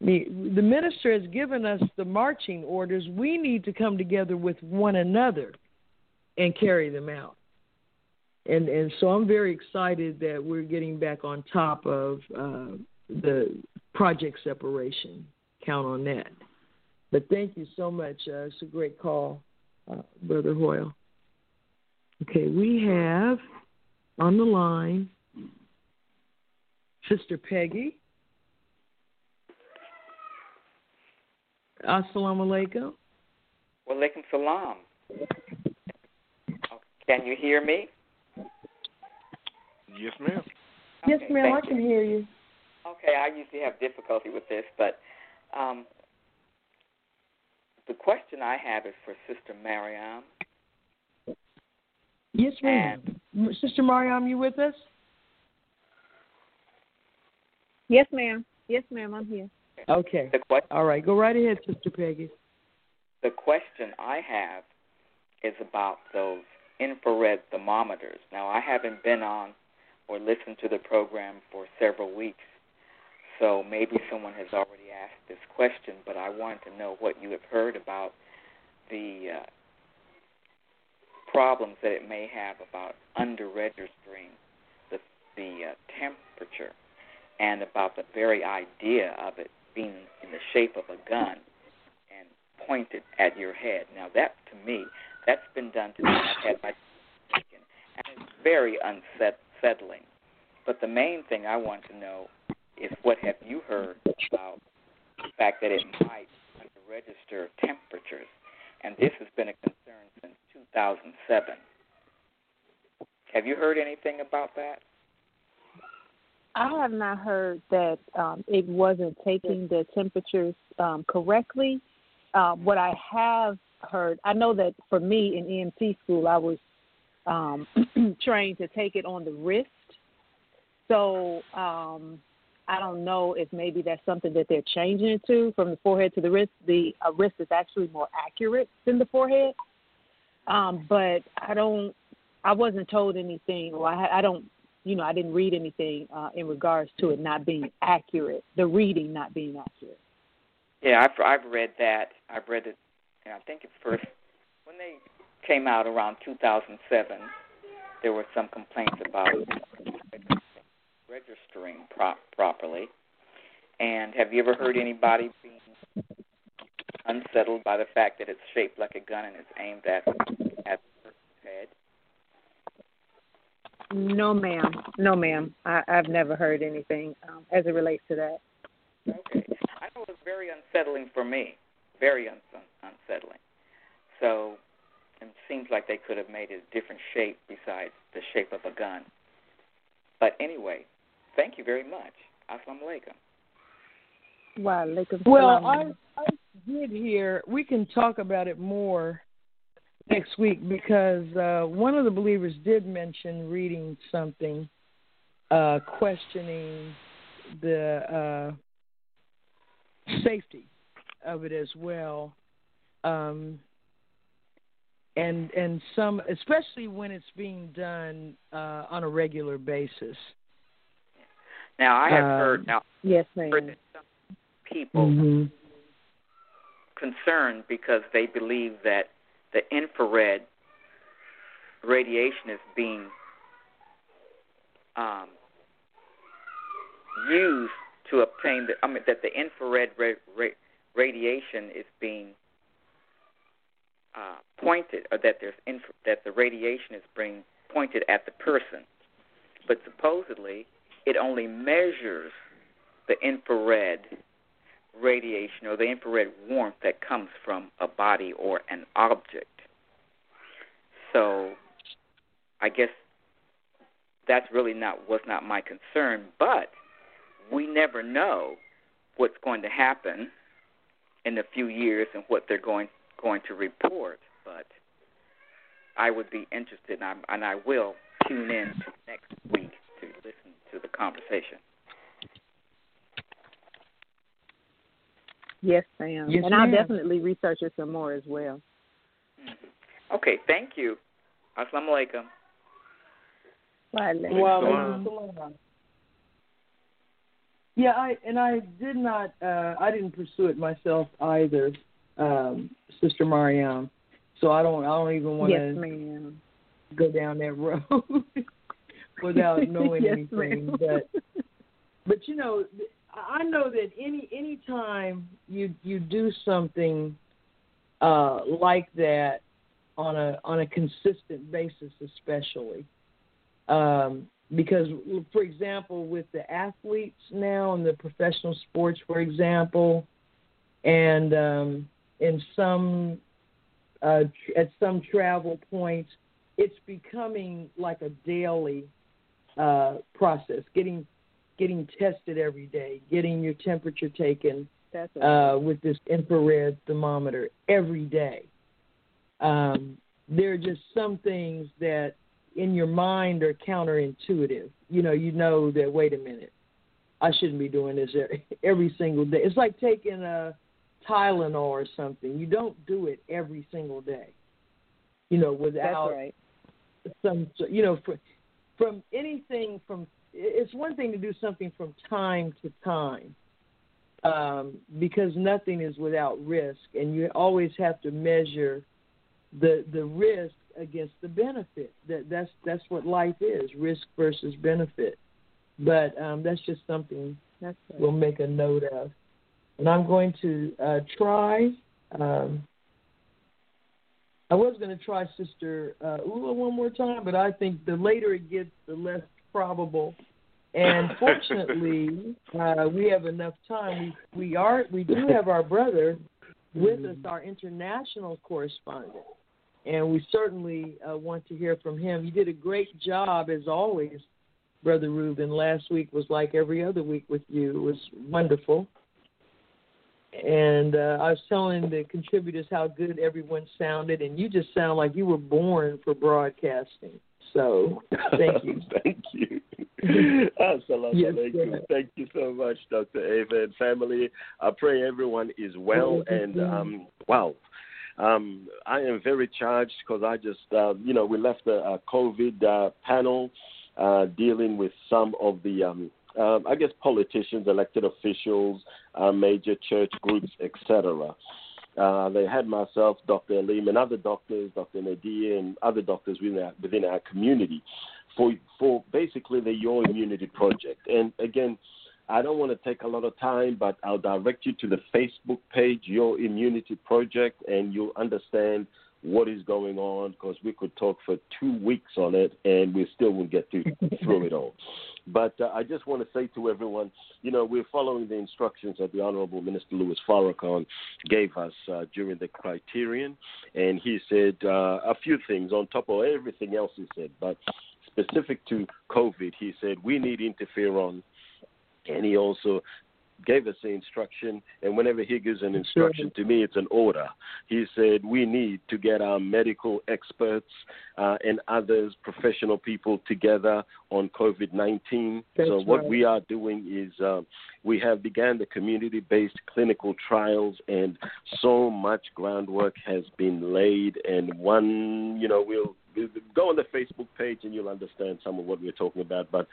The minister has given us the marching orders. We need to come together with one another and carry them out. And and so I'm very excited that we're getting back on top of uh, the project separation. Count on that. But thank you so much. Uh, it's a great call. uh, Brother Hoyle. Okay, we have on the line Sister Peggy. Assalamu alaikum. Wa alaikum salam. Can you hear me? Yes, ma'am. Yes, ma'am, I thank can hear you. Okay, I usually have difficulty with this, but um, the question I have is for Sister Mariam. Yes, ma'am. Sister Mariam, you with us? Yes, ma'am. Yes, ma'am. I'm here. Okay. The question, All right, go right ahead, Sister Peggy. the question I have is about those infrared thermometers. Now, I haven't been on or listened to the program for several weeks, so maybe someone has already asked this question, but I wanted to know what you have heard about the uh, problems that it may have about under registering the the uh, temperature and about the very idea of it being in the shape of a gun and pointed at your head. Now that to me, that's been done to me. I've had my taken, and it's very unsettling. But the main thing I want to know is what have you heard about the fact that it might register temperatures, and this has been a concern since 2007. Have you heard anything about that? I have not heard that um, it wasn't taking the temperatures um, correctly. Uh, what I have heard, I know that for me in EMT school, I was um, trained to take it on the wrist. So um, I don't know if maybe that's something that they're changing it to from the forehead to the wrist. The uh, wrist is actually more accurate than the forehead. Um, but I don't, I wasn't told anything, or I, I don't, you know, I didn't read anything uh, in regards to it not being accurate, the reading not being accurate. Yeah, I've I've read that. I've read it, and I think it's first when they came out around 2007. There were some complaints about registering pro- properly. And have you ever heard anybody being unsettled by the fact that it's shaped like a gun and it's aimed at at the head? No, ma'am. No, ma'am. I, I've never heard anything um, as it relates to that. Okay. I know it was very unsettling for me. Very un- unsettling. So it seems like they could have made it a different shape besides the shape of a gun. But anyway, thank you very much. Assalamu alaikum. Wow, Well. I, I did hear, we can talk about it more next week because uh, one of the believers did mention reading something uh, questioning the uh, safety of it as well. Um, and and some especially when it's being done uh, on a regular basis. Now I have Um, heard now yes, heard that some people Mhm. concerned because they believe that the infrared radiation is being um, used to obtain the I mean that the infrared ra- ra- radiation is being uh, pointed or that there's inf- that the radiation is being pointed at the person. But supposedly it only measures the infrared radiation or the infrared warmth that comes from a body or an object. So I guess that's really not was not my concern, but we never know what's going to happen in a few years and what they're going going to report. But I would be interested, and I, and I will tune in next week to listen to the conversation. Yes, ma'am. Yes, and I'll definitely research it some more as well. Okay, thank you. Assalamu alaikum. Well, Yeah, I and I did not. Uh, I didn't pursue it myself either, um, Sister Mariam. So I don't. I don't even want yes, to ma'am. go down that road without knowing yes, anything. Ma'am. But but you know, I know that any any time you you do something uh, like that, on a on a consistent basis, especially. Um, because, for example, with the athletes now in the professional sports, for example, and um, in some uh, at some travel points, it's becoming like a daily uh, process. Getting getting tested every day, getting your temperature taken uh, with this infrared thermometer every day. Um, there are just some things that in your mind are counterintuitive. You know, you know that wait a minute, I shouldn't be doing this every, single day. It's like taking a Tylenol or something. You don't do it every single day. You know, without right. some, you know, for, from anything from. It's one thing to do something from time to time, um, because nothing is without risk, and you always have to measure the the risk against the benefit. That that's that's what life is: risk versus benefit. But um, that's just something that's right. we'll make a note of. And I'm going to uh, try. Um, I was going to try Sister uh, Ula one more time, but I think the later it gets, the less probable. And fortunately, uh, we have enough time. We we are we do have our brother with us, our international correspondent and we certainly uh, want to hear from him. You did a great job, as always, Brother Ruben. Last week was like every other week with you. It was wonderful. And uh, I was telling the contributors how good everyone sounded, and you just sound like you were born for broadcasting. So thank you. thank you. Assalamu Yes, alaikum. Thank you so much, Dr. Ava and family. I pray everyone is well and um, wow. Um, I am very charged because I just, uh, you know, we left a, a COVID uh, panel uh, dealing with some of the, um, uh, I guess, politicians, elected officials, uh, major church groups, etc. Uh, they had myself, Dr. Alim, and other doctors, Dr. Nadia, and other doctors within our, within our community for for basically the Your Immunity Project. And again, I don't want to take a lot of time, but I'll direct you to the Facebook page, Your Immunity Project, and you'll understand what is going on because we could talk for two weeks on it and we still won't get to, through it all. But uh, I just want to say to everyone, you know, we're following the instructions that the Honorable Minister Louis Farrakhan gave us uh, during the criterion, and he said uh, a few things on top of everything else he said, but specific to COVID, he said we need interferon and he also gave us the instruction and whenever he gives an instruction to me it's an order. He said we need to get our medical experts uh, and others professional people together on covid-19 so what right. we are doing is uh, we have began the community-based clinical trials and so much groundwork has been laid and one you know we'll go on the Facebook page and you'll understand some of what we're talking about. But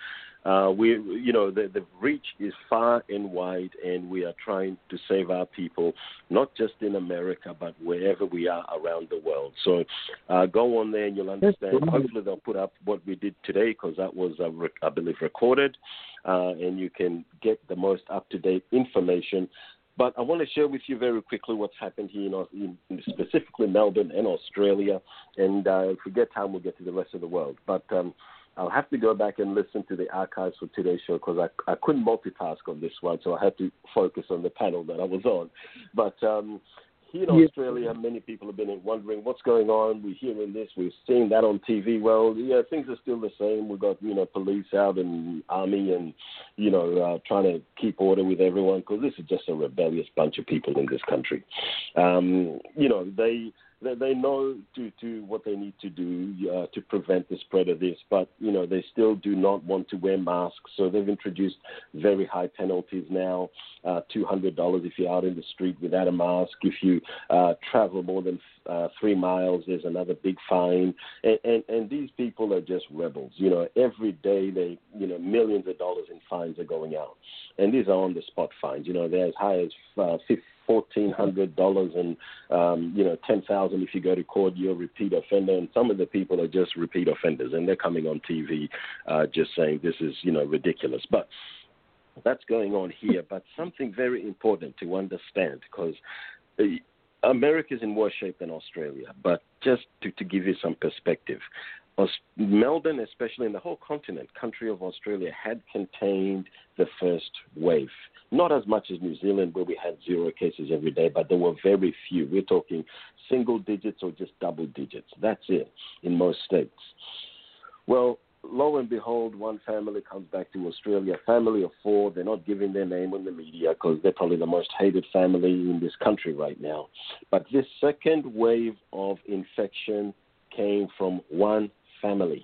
uh, we, you know, the, the reach is far and wide, and we are trying to save our people, not just in America, but wherever we are around the world. So uh, go on there and you'll understand. Hopefully, they'll put up what we did today because that was, uh, rec- I believe, recorded, uh, and you can get the most up to date information. But I want to share with you very quickly what's happened here in, in, specifically Melbourne and Australia. And uh, if we get time, we'll get to the rest of the world. But um, I'll have to go back and listen to the archives for today's show because I, I couldn't multitask on this one, so I had to focus on the panel that I was on. But um, here in Yes. Australia, many people have been wondering what's going on. We're hearing this, we're seeing that on TV. Well, yeah, things are still the same. We've got you know police out and army and you know uh, trying to keep order with everyone because this is just a rebellious bunch of people in this country. Um, you know they they, they know to, to what they need to do uh, to prevent the spread of this, but you know they still do not want to wear masks. So they've introduced very high penalties now: uh, two hundred dollars if you're out in the street without a mask. If you uh, travel more than uh, three miles, there's another big fine. And, and and these people are just rebels. You know, every day they you know millions of dollars in fines are going out, and these are on the spot fines. You know, they're as high as uh, fourteen hundred dollars and um, you know ten thousand if you go to court you're a repeat offender. And some of the people are just repeat offenders and they're coming on TV uh, just saying this is you know ridiculous. But that's going on here. But something very important to understand because uh, America's in worse shape than Australia, but just to, to give you some perspective, Melbourne, especially in the whole continent, country of Australia, had contained the first wave. Not as much as New Zealand, where we had zero cases every day, but there were very few. We're talking single digits or just double digits. That's it in most states. Well, lo and behold, one family comes back to Australia, a family of four. They're not giving their name on the media because they're probably the most hated family in this country right now. But this second wave of infection came from one family.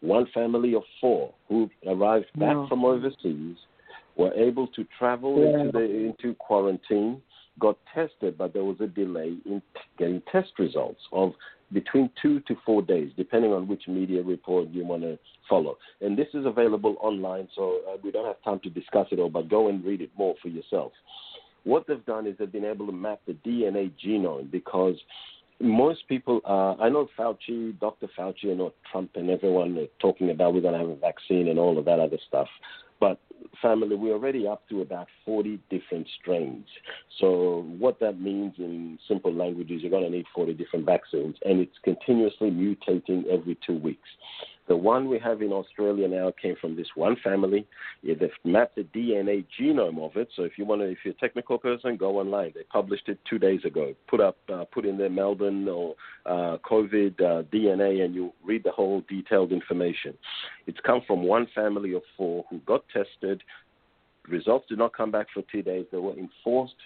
One family of four who arrived back from overseas were able to travel yeah. into, the, into quarantine, got tested, but there was a delay in getting test results of between two to four days, depending on which media report you want to follow. And this is available online, so uh, we don't have time to discuss it all, but go and read it more for yourself. What they've done is they've been able to map the DNA genome because most people, uh, I know Fauci, Dr. Fauci, and Trump and everyone are talking about we're going to have a vaccine and all of that other stuff. But family, we're already up to about 40 different strains. So what that means in simple language is you're going to need 40 different vaccines, and it's continuously mutating every two weeks. The one we have in Australia now came from this one family. They've mapped the DNA genome of it. So if you want to, if you're a technical person, go online. They published it two days ago. Put up, uh, put in their Melbourne or uh, COVID uh, DNA, and you read the whole detailed information. It's come from one family of four who got tested. Results did not come back for two days. They were enforced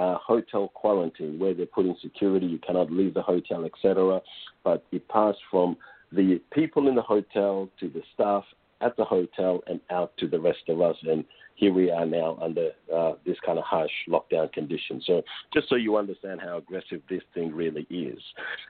uh, hotel quarantine where they're putting security, you cannot leave the hotel, etc. But it passed from the people in the hotel to the staff at the hotel and out to the rest of us. And here we are now under uh, this kind of harsh lockdown condition. So just so you understand how aggressive this thing really is.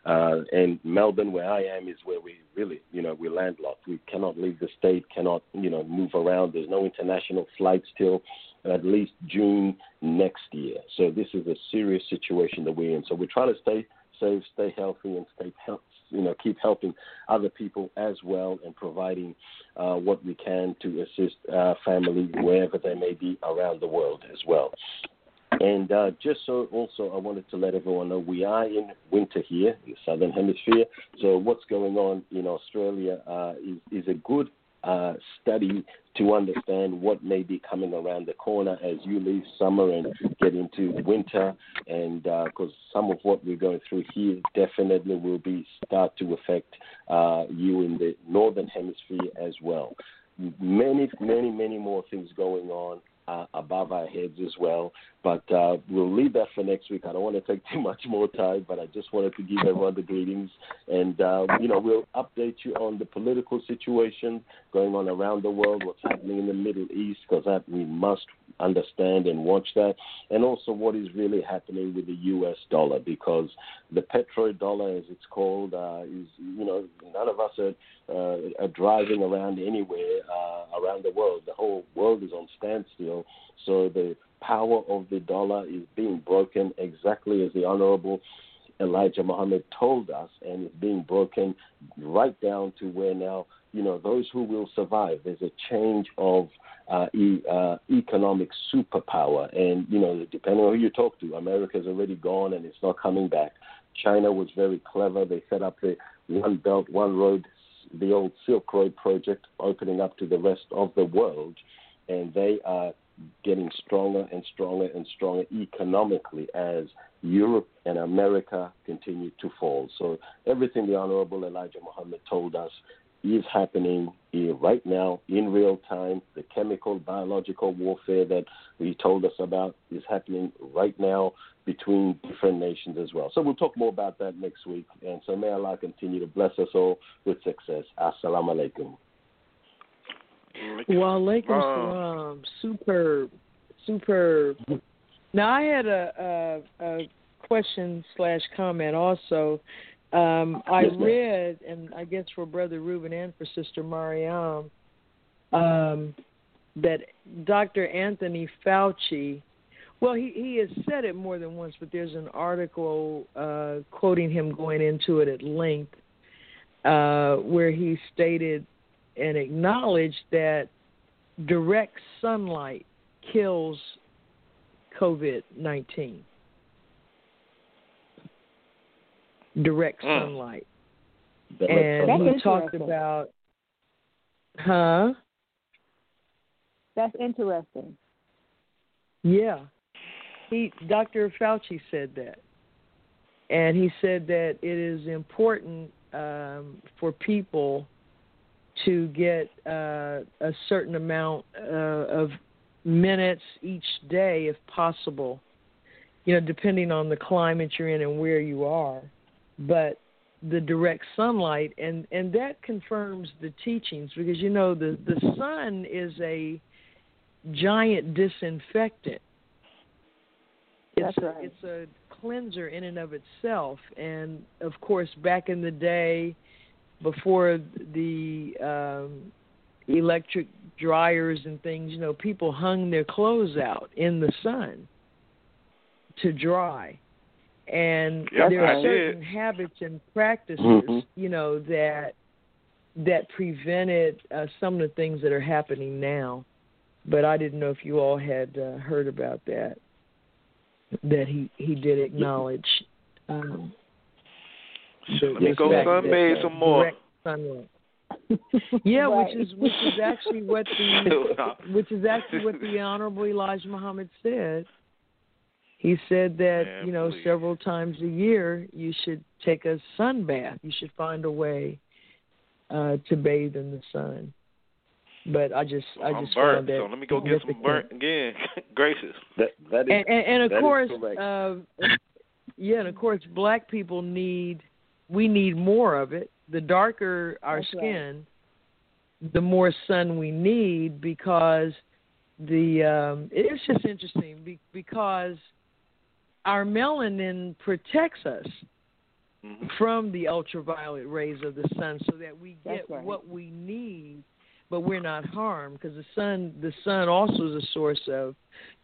Uh, and Melbourne, where I am, is where we really, you know, we're landlocked. We cannot leave the state, cannot, you know, move around. There's no international flights till at least June next year. So this is a serious situation that we're in. So we're trying to stay safe, stay healthy, and stay healthy you know keep helping other people as well and providing uh, what we can to assist uh, family wherever they may be around the world as well. And uh, just so also, I wanted to let everyone know we are in winter here in the southern hemisphere. So what's going on in Australia uh, is, is a good uh, study to understand what may be coming around the corner as you leave summer and get into winter. And because uh, some of what we're going through here definitely will be start to affect uh, you in the northern hemisphere as well. Many, many, many more things going on uh, above our heads as well. But uh, we'll leave that for next week. I don't want to take too much more time, but I just wanted to give everyone the greetings. And, uh, you know, we'll update you on the political situation going on around the world, what's happening in the Middle East, because that we must understand and watch that. And also what is really happening with the U.S. dollar, because the petrodollar, as it's called, uh, is, you know, none of us are, uh, are driving around anywhere uh, around the world. The whole world is on standstill. So the power of the dollar is being broken exactly as the Honorable Elijah Muhammad told us, and it's being broken right down to where now, you know, those who will survive. There's a change of uh, e- uh, economic superpower, and you know, depending on who you talk to, America's already gone and it's not coming back. China was very clever. They set up the One Belt, One Road, the old Silk Road project, opening up to the rest of the world, and they are getting stronger and stronger and stronger economically as Europe and America continue to fall. So everything the Honorable Elijah Muhammad told us is happening right now in real time. The chemical, biological warfare that he told us about is happening right now between different nations as well. So we'll talk more about that next week. And so may Allah continue to bless us all with success. Assalamu alaikum. Well, Lakers, um, superb, superb. Now I had a, a, a question slash comment also. Um, I read, and I guess for Brother Ruben and for Sister Mariam, um, that Dr. Anthony Fauci, well, he, he has said it more than once, but there's an article uh, quoting him going into it at length uh, where he stated and acknowledge that direct sunlight kills COVID 19. direct Mm. sunlight. Direct and sunlight. he talked about, huh? That's interesting. Yeah. He Dr. Fauci said that. And he said that it is important um, for people to get uh, a certain amount uh, of minutes each day if possible. You know, depending on the climate you're in and where you are. But the direct sunlight and and that confirms the teachings because you know the the sun is a giant disinfectant. It's That's right. it's a cleanser in and of itself, and of course, back in the day, before the um, electric dryers and things, you know, people hung their clothes out in the sun to dry, and Yep, there I are did. certain habits and practices, Mhm. you know, that that prevented uh, some of the things that are happening now. But I didn't know if you all had uh, heard about that. That he he did acknowledge. Um, the, Let me go sunbathe some more. sunlight. Yeah, Right. which is which is actually what the which is actually what the Honorable Elijah Muhammad said. He said that Man, you know please. several times a year you should take a sun bath. You should find a way uh, to bathe in the sun. But I just I I'm just burnt, found that so let me go get some burnt again. Gracious. That, that is, and, and, and of course, correct. uh, yeah, and of course, black people need we need more of it. The darker our That's right. skin, the more sun we need because the um, it's just interesting because our melanin protects us Mhm. from the ultraviolet rays of the sun so that we get right. what we need but we're not harmed because the sun the sun also is a source of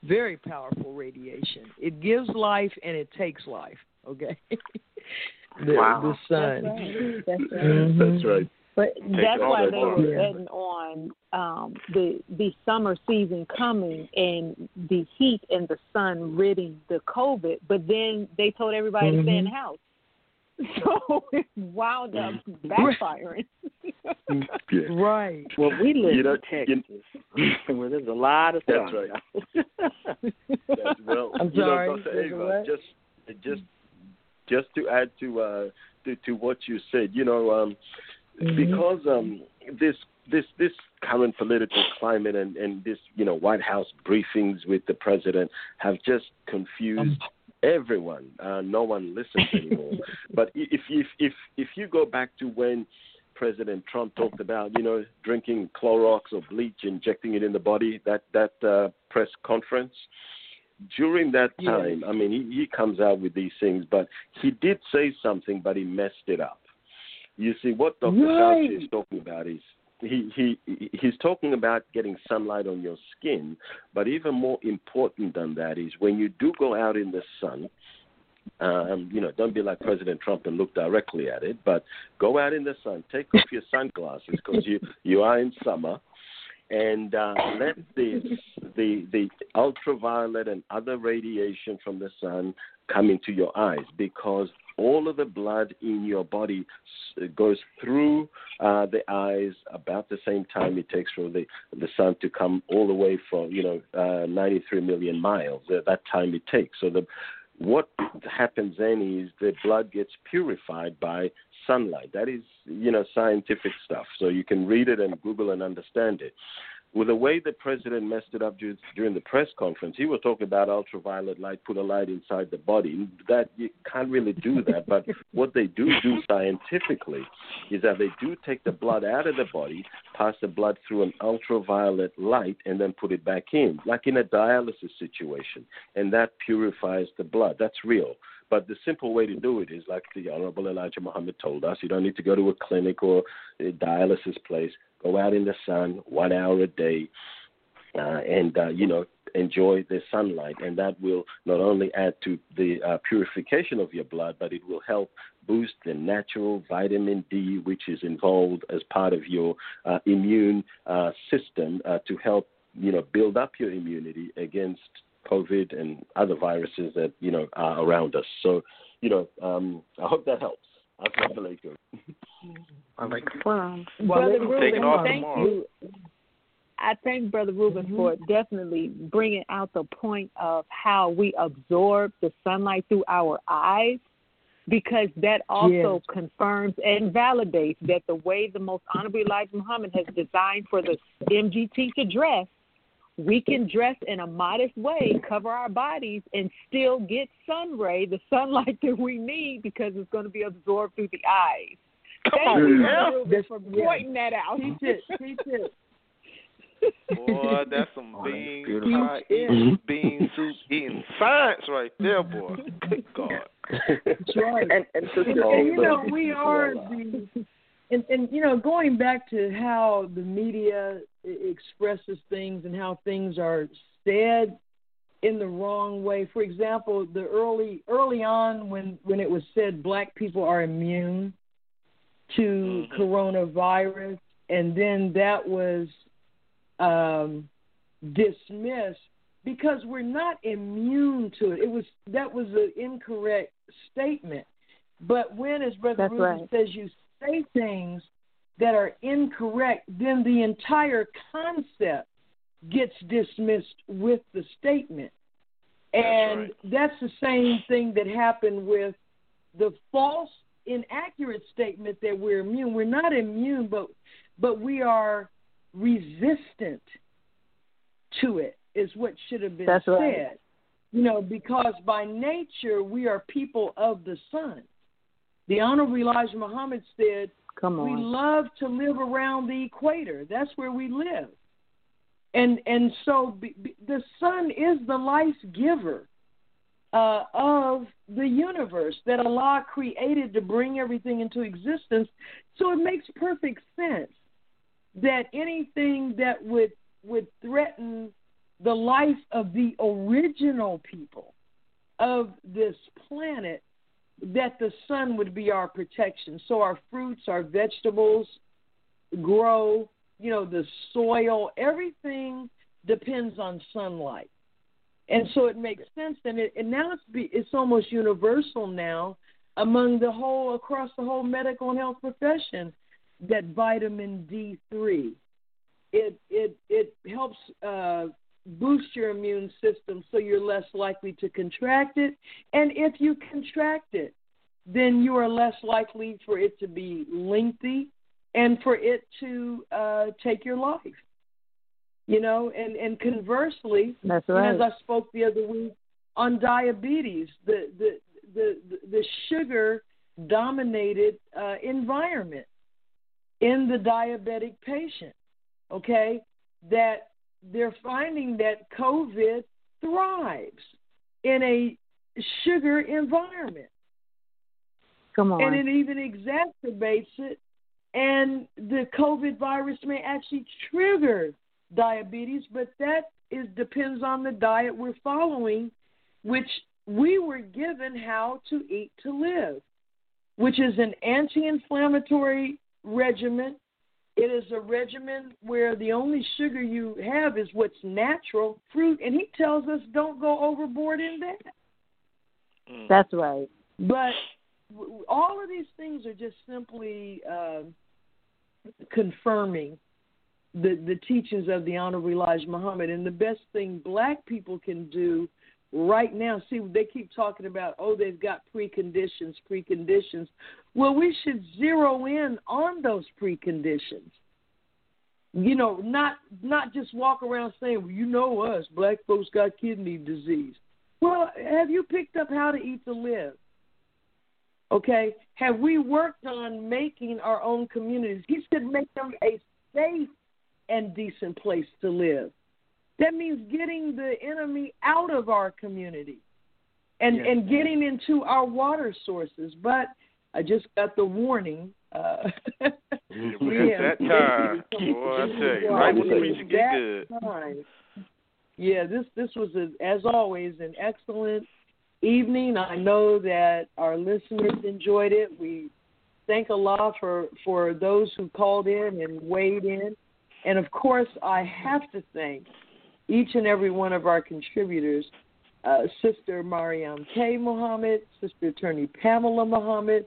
very powerful radiation it gives life and it takes life okay the, Wow. the sun That's right. That's right. Mhm. That's right. But that's why they apart. were Yeah. betting on um, the the summer season coming and the heat and the sun ridding the COVID. But then they told everybody to stay in the Mhm. house, so it wound up backfiring. Yeah. right Well, we live You know, in you- Texas, where there's a lot of That's sun. right. That's, well, I'm you sorry, know, Dr. Ava, just just just to add to uh to, to what you said, you know, um Mhm. because um this this this current political climate and and this you know White House briefings with the president have just confused everyone. Uh, no one listens anymore. but if if if if you go back to when President Trump talked about you know drinking Clorox or bleach, injecting it in the body, that that uh, press conference. During that time, I mean, he, he comes out with these things, but he did say something, but he messed it up. You see, what Dr. Right. Fauci is talking about is he, he he's talking about getting sunlight on your skin, but even more important than that is when you do go out in the sun. Um, you know, don't be like President Trump and look directly at it, but go out in the sun, take off your sunglasses because you you are in summer, and uh, let the the the ultraviolet and other radiation from the sun come into your eyes because all of the blood in your body goes through uh, the eyes about the same time it takes for the the sun to come all the way from you know uh, 93 million miles. Uh, that time it takes. So the what happens then is the blood gets purified by sunlight. That is, you know, scientific stuff. So you can read it and Google and understand it. With the way the president messed it up during the press conference, he was talking about ultraviolet light, put a light inside the body. That you can't really do that. But what they do do scientifically is that they do take the blood out of the body, pass the blood through an ultraviolet light, and then put it back in, like in a dialysis situation, and that purifies the blood. That's real. But the simple way to do it is like the Honorable Elijah Muhammad told us. You don't need to go to a clinic or a dialysis place. Go out in the sun one hour a day, uh, and uh, you know enjoy the sunlight, and that will not only add to the uh, purification of your blood, but it will help boost the natural vitamin D, which is involved as part of your uh, immune uh, system uh, to help you know build up your immunity against COVID and other viruses that you know are around us. So you know, um, I hope that helps. Assalamu alaikum. Well, Brother Ruben, off thank tomorrow. you. I thank Brother Ruben mm-hmm. for definitely bringing out the point of how we absorb the sunlight through our eyes, because that also confirms and validates that the way the Most Honorable Elijah Muhammad has designed for the MGT to dress, we can dress in a modest way, cover our bodies, and still get sun ray, the sunlight that we need, because it's going to be absorbed through the eyes. Thank you, Brother Ruben, for pointing that out. Teach it, teach it. Boy, that's some bean beautiful. pie eating, bean soup eating science right there, boy. Good God. That's right. And, and Sister And, and, you know, we are the, and, and you know, going back to how the media expresses things and how things are said in the wrong way. For example, the early early on when when it was said black people are immune to Mhm. coronavirus, and then that was um, dismissed because we're not immune to it. It was that was an incorrect statement. But when, as Brother That's Ruben right. says, you say things that are incorrect, then the entire concept gets dismissed with the statement. And right. that's the same thing that happened with the false, inaccurate statement that we're immune. We're not immune, but but we are resistant to it. Is what should have been That's said. right. You know, because by nature we are people of the sun. The Honorable Elijah Muhammad said, Come we love to live around the equator. That's where we live. And and so be, be, the sun is the life giver uh, of the universe that Allah created to bring everything into existence. So it makes perfect sense that anything that would would threaten the life of the original people of this planet that the sun would be our protection. So our fruits, our vegetables grow, you know, the soil, everything depends on sunlight. And so it makes sense and it and now it's be, it's almost universal now among the whole across the whole medical and health profession that vitamin D3 it it it helps uh boost your immune system so you're less likely to contract it. And if you contract it, then you are less likely for it to be lengthy and for it to uh, take your life. You know, and, and conversely, That's right. as I spoke the other week on diabetes, the the the the sugar dominated uh, environment in the diabetic patient. Okay, that they're finding that COVID thrives in a sugar environment, Come on. and it even exacerbates it. And the COVID virus may actually trigger diabetes, but that is depends on the diet we're following, which we were given how to eat to live, which is an anti-inflammatory regimen. It is a regimen where the only sugar you have is what's natural, fruit, and he tells us don't go overboard in that. Mm. That's right. But all of these things are just simply uh, confirming the the teachings of the Honorable Elijah Muhammad. And the best thing black people can do right now, see, they keep talking about, oh, they've got preconditions, preconditions. Well, we should zero in on those preconditions. You know, not not just walk around saying, well, you know us, black folks got kidney disease. Well, have you picked up how to eat to live? Okay, have we worked on making our own communities? He said make them a safe and decent place to live. That means getting the enemy out of our community and Yes. and getting into our water sources. But I just got the warning. Uh, It was that time. Boy, I tell you, right when the preacher get good. time. Yeah, this this was a, as always an excellent evening. I know that our listeners enjoyed it. We thank Allah for for those who called in and weighed in, and of course I have to thank each and every one of our contributors uh, Sister Mariam K. Muhammad, Sister Attorney Pamela Muhammad,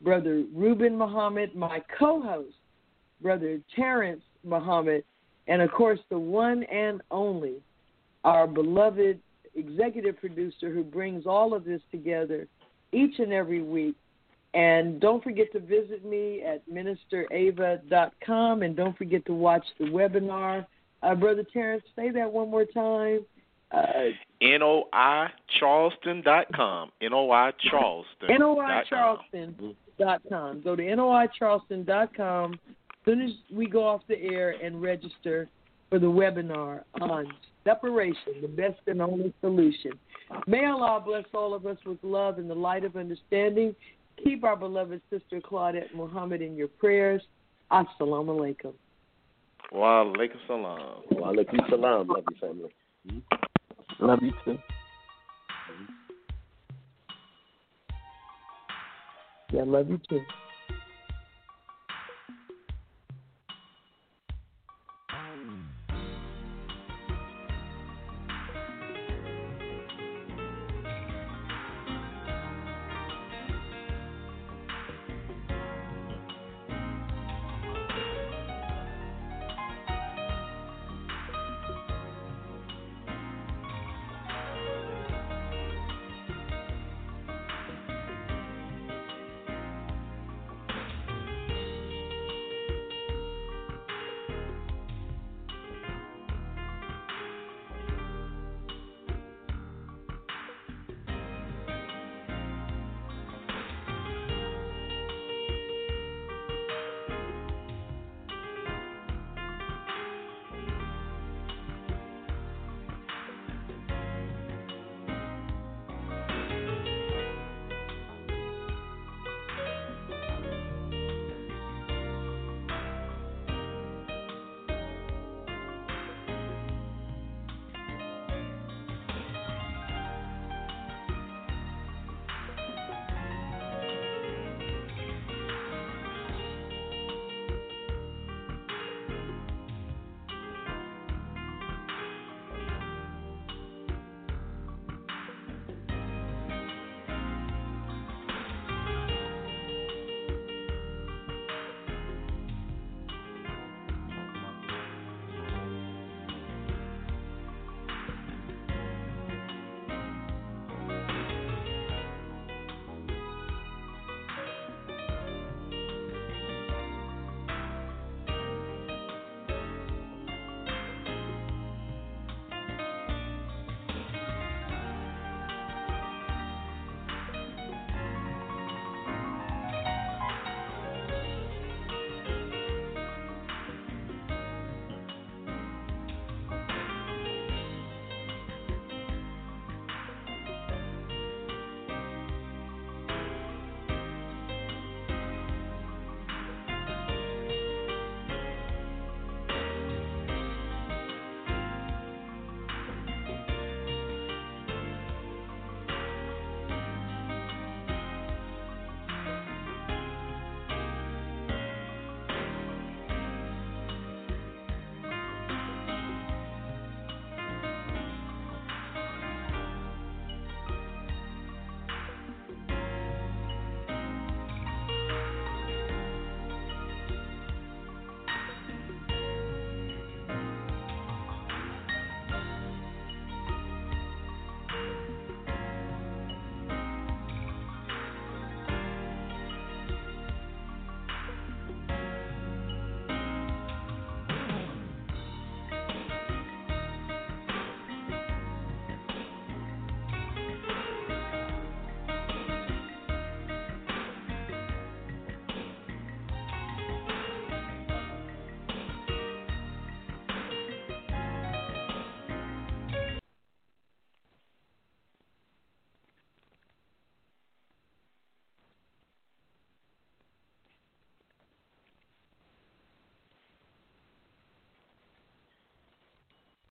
Brother Ruben Muhammad, my co host, Brother Terrence Muhammad, and of course the one and only, our beloved executive producer who brings all of this together each and every week. And don't forget to visit me at ministerava.com and don't forget to watch the webinar. Uh, Brother Terrence, say that one more time. Uh, NOI Charleston.com. NOI Charleston. NOI Charleston.com. Go to NOICharleston.com as soon as we go off the air and register for the webinar on separation, the best and only solution. May Allah bless all of us with love and the light of understanding. Keep our beloved sister Claudette Muhammad in your prayers. Assalamu alaikum. Wa alaikum salam. Wa alaikum salam. Love you, family. Love you too. Yeah, love you too.